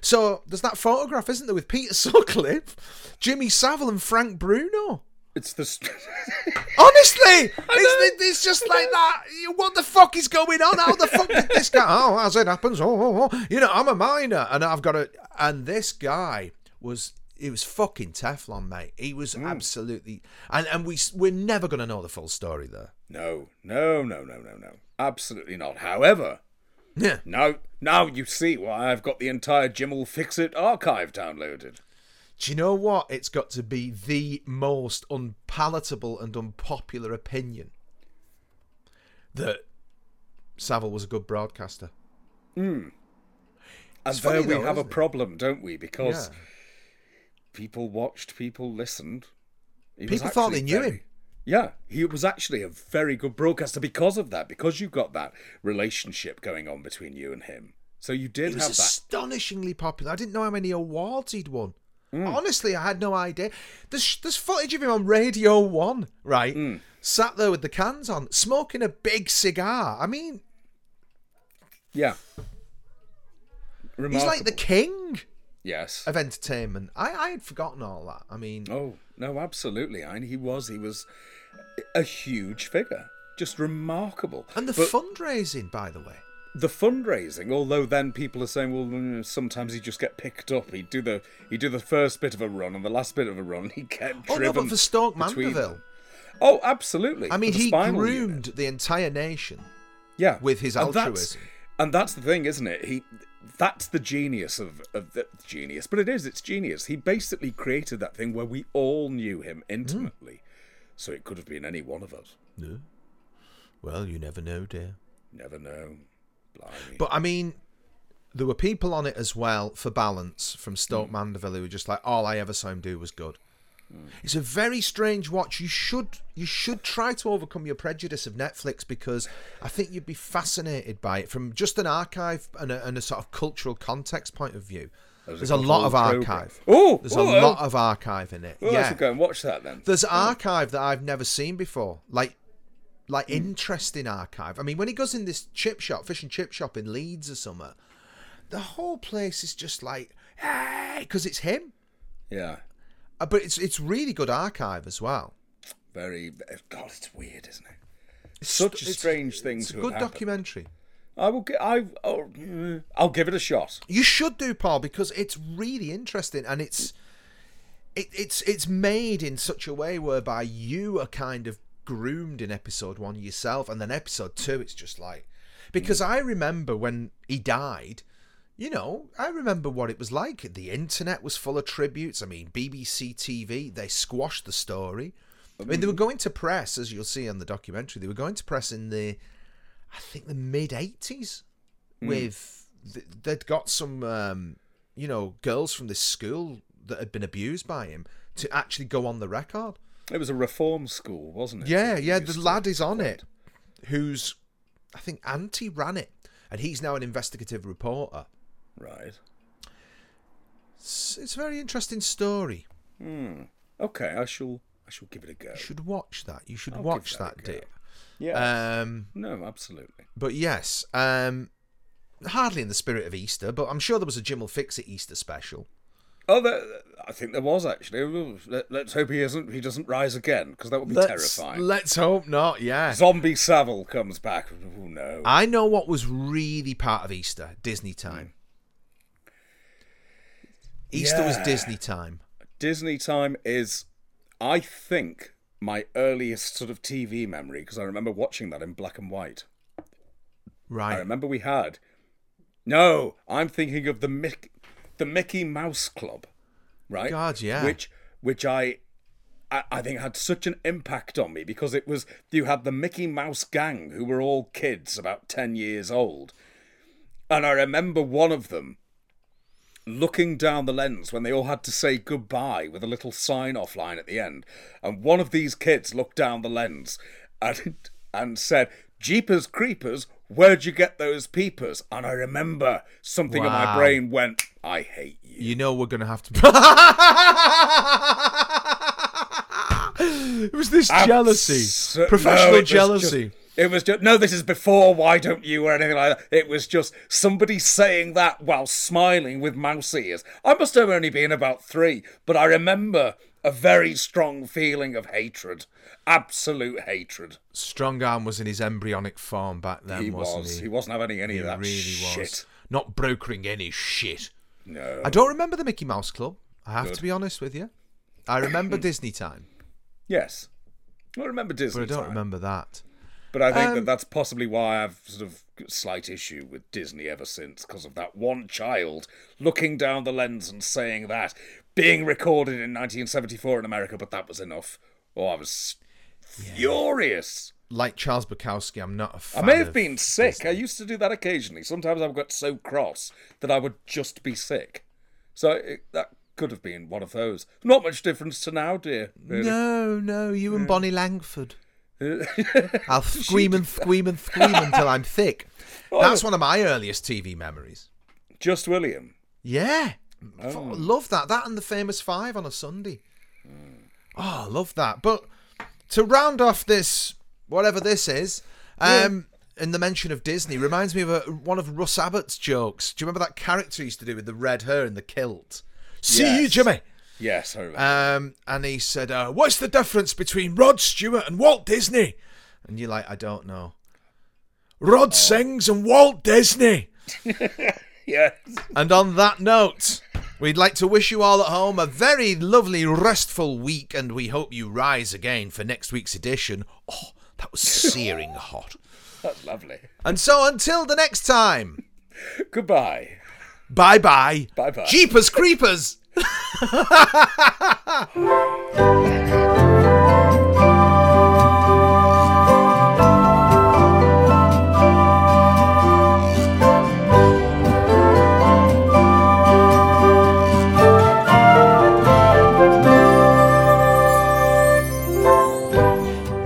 So there's that photograph, isn't there, with Peter Sutcliffe, Jimmy Savile, and Frank Bruno. It's the. st- Honestly, it's, it's just like that. What the fuck is going on? How the fuck did this guy? Oh, as it happens, oh, oh, oh. you know, I'm a minor, and I've got a. And this guy was, he was fucking Teflon, mate. He was hmm. absolutely, and and we we're never gonna know the full story there. no, no, no, no, no, no. Absolutely not. However, Yeah, now, now you see why I've got the entire Jim'll Fix It archive downloaded. do you know what? It's got to be the most unpalatable and unpopular opinion that Savile was a good broadcaster. Hmm. And It's there we have a isn't it? problem, don't we? Because Yeah. People watched, people listened. He People thought they knew very- him. Yeah, he was actually a very good broadcaster because of that, because you've got that relationship going on between you and him. So you did He was have that. astonishingly popular. I didn't know how many awards he'd won. Mm. Honestly, I had no idea. There's, there's footage of him on Radio 1, right? Mm. Sat there with the cans on, smoking a big cigar. I mean, Yeah. he's like the king Yes. of entertainment. I, I had forgotten all that. I mean, Oh no, absolutely. I he was he was a huge figure. just remarkable. And the But fundraising, by the way. the fundraising, although then people are saying, well, mm, sometimes he'd just get picked up. He'd do the he'd do the first bit of a run and the last bit of a run. He get Oh driven. no, but for Stoke Mandeville. Oh, absolutely. I mean, he groomed unit. the entire nation. yeah, with his And that's- altruism. And that's the thing, isn't it? He that's the genius of, of the genius, but it is it's genius. He basically created that thing where we all knew him intimately, so it could have been any one of us. No. Well, you never know, dear. Never know. Blimey. But I mean, there were people on it as well for balance from Stoke Mandeville who were just like, all I ever saw him do was good. Mm. It's a very strange watch. You should you should try to overcome your prejudice of Netflix because I think you'd be fascinated by it from just an archive and a, and a sort of cultural context point of view. There's a lot of archive. Oh, There's oh, a lot of archive in it. I yeah, should go and watch that then. there's hmm. archive that I've never seen before. Like like hmm. interesting archive. I mean, when he goes in this chip shop, fish and chip shop in Leeds or somewhere, the whole place is just like, hey, because it's him. Yeah. Uh, But it's it's really good archive as well. Very. God, it's weird, isn't it? It's Such a strange thing It's a good documentary. I will. I. Oh, mm, I'll give it a shot. You should do, Paul, because it's really interesting and it's it, it's it's made in such a way whereby you are kind of groomed in episode one yourself, and then episode two, it's just like because I remember when he died. You know, I remember what it was like. The internet was full of tributes. I mean, BBC TV, they squashed the story. I mean, they were going to press, as you'll see on the documentary, they were going to press in the, I think, the mid 80s with, they'd got some, um, you know, girls from this school that had been abused by him to actually go on the record. It was a reform school, wasn't it? Yeah, yeah, the lad is on it, who's, I think, Auntie ran it, and he's now an investigative reporter. Right. It's, it's a very interesting story. Okay, I shall. I shall give it a go. You should watch that. You should I'll watch that that, dear. Yeah. Um, no, absolutely. but yes, um, hardly in the spirit of Easter, but I'm sure there was a Jim'll Fix It Easter special. Oh, there, I think there was actually. Let, let's hope he isn't. He doesn't rise again, because that would be Let's, terrifying. let's hope not. Yeah, Zombie Savile comes back. Oh no. I know what was really part of Easter. Disney time. Easter was Disney time. Disney time is, I think, my earliest sort of TV memory because I remember watching that in black and white. Right. I remember we had. No, I'm thinking of the Mick, the Mickey Mouse Club, right? God, yeah. Which, which I, I, I think had such an impact on me because it was you had the Mickey Mouse gang who were all kids about ten years old, and I remember one of them looking down the lens when they all had to say goodbye with a little sign off line at the end. And one of these kids looked down the lens and and said, Jeepers creepers, where'd you get those peepers? And I remember something in my brain went, I hate you. You know we're gonna have to. it was this jealousy, Abs- no, professional was jealousy. just- it was just no. This is before. Why don't you or anything like that? It was just somebody saying that while smiling with mouse ears. I must have only been about three, but I remember a very strong feeling of hatred, absolute hatred. Strong arm was in his embryonic form back then, He wasn't was. he? He wasn't having any of that really shit. was. Not brokering any shit. No. I don't remember the Mickey Mouse Club. I have Good. to be honest with you. I remember Disney time, Yes. I remember Disney. Time. But I don't time. remember that. But I think Um, that that's possibly why I've sort of slight issue with Disney ever since, because of that one child looking down the lens and saying that, being recorded in 1974 in America, but that was enough. Oh, I was furious. Like Charles Bukowski, I'm not a I fan. may have of been sick. Disney. I used to do that occasionally. Sometimes I got so cross that I would just be sick. So it, that could have been one of those. Not much difference to now, dear. really. No, no, you and Bonnie Langford. I'll scream and scream and scream until I'm thick. That's one of my earliest TV memories. Just William. Yeah. F- Love that. That and the famous five on a Sunday. Oh, love that. But to round off this, whatever this is, um, in the mention of Disney, reminds me of a, one of Russ Abbott's jokes. Do you remember that character he used to do with the red hair and the kilt? See you, Jimmy. Yes, I remember. Um, and he said, uh, "What's the difference between Rod Stewart and Walt Disney?" and you're like, I don't know. Rod sings and Walt Disney. Yeah. And on that note, we'd like to wish you all at home a very lovely, restful week, and we hope you rise again for next week's edition. Oh, that was searing hot. That's lovely. And so until the next time, Goodbye. bye bye. Bye-bye. Jeepers creepers.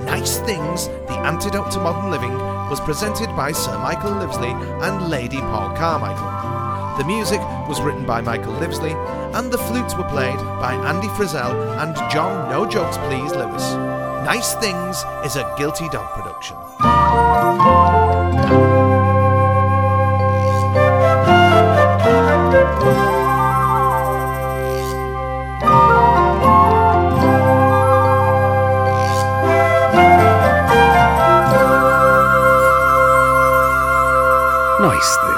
Nice Things, The Antidote to Modern Living, was presented by Sir Michael Livesley and Lady Paul Carmichael. The music was written by Michael Livesley, and the flutes were played by Andy Frizzell and John No Jokes Please Lewis. Nice Things is a Guilty Dog production. nice things.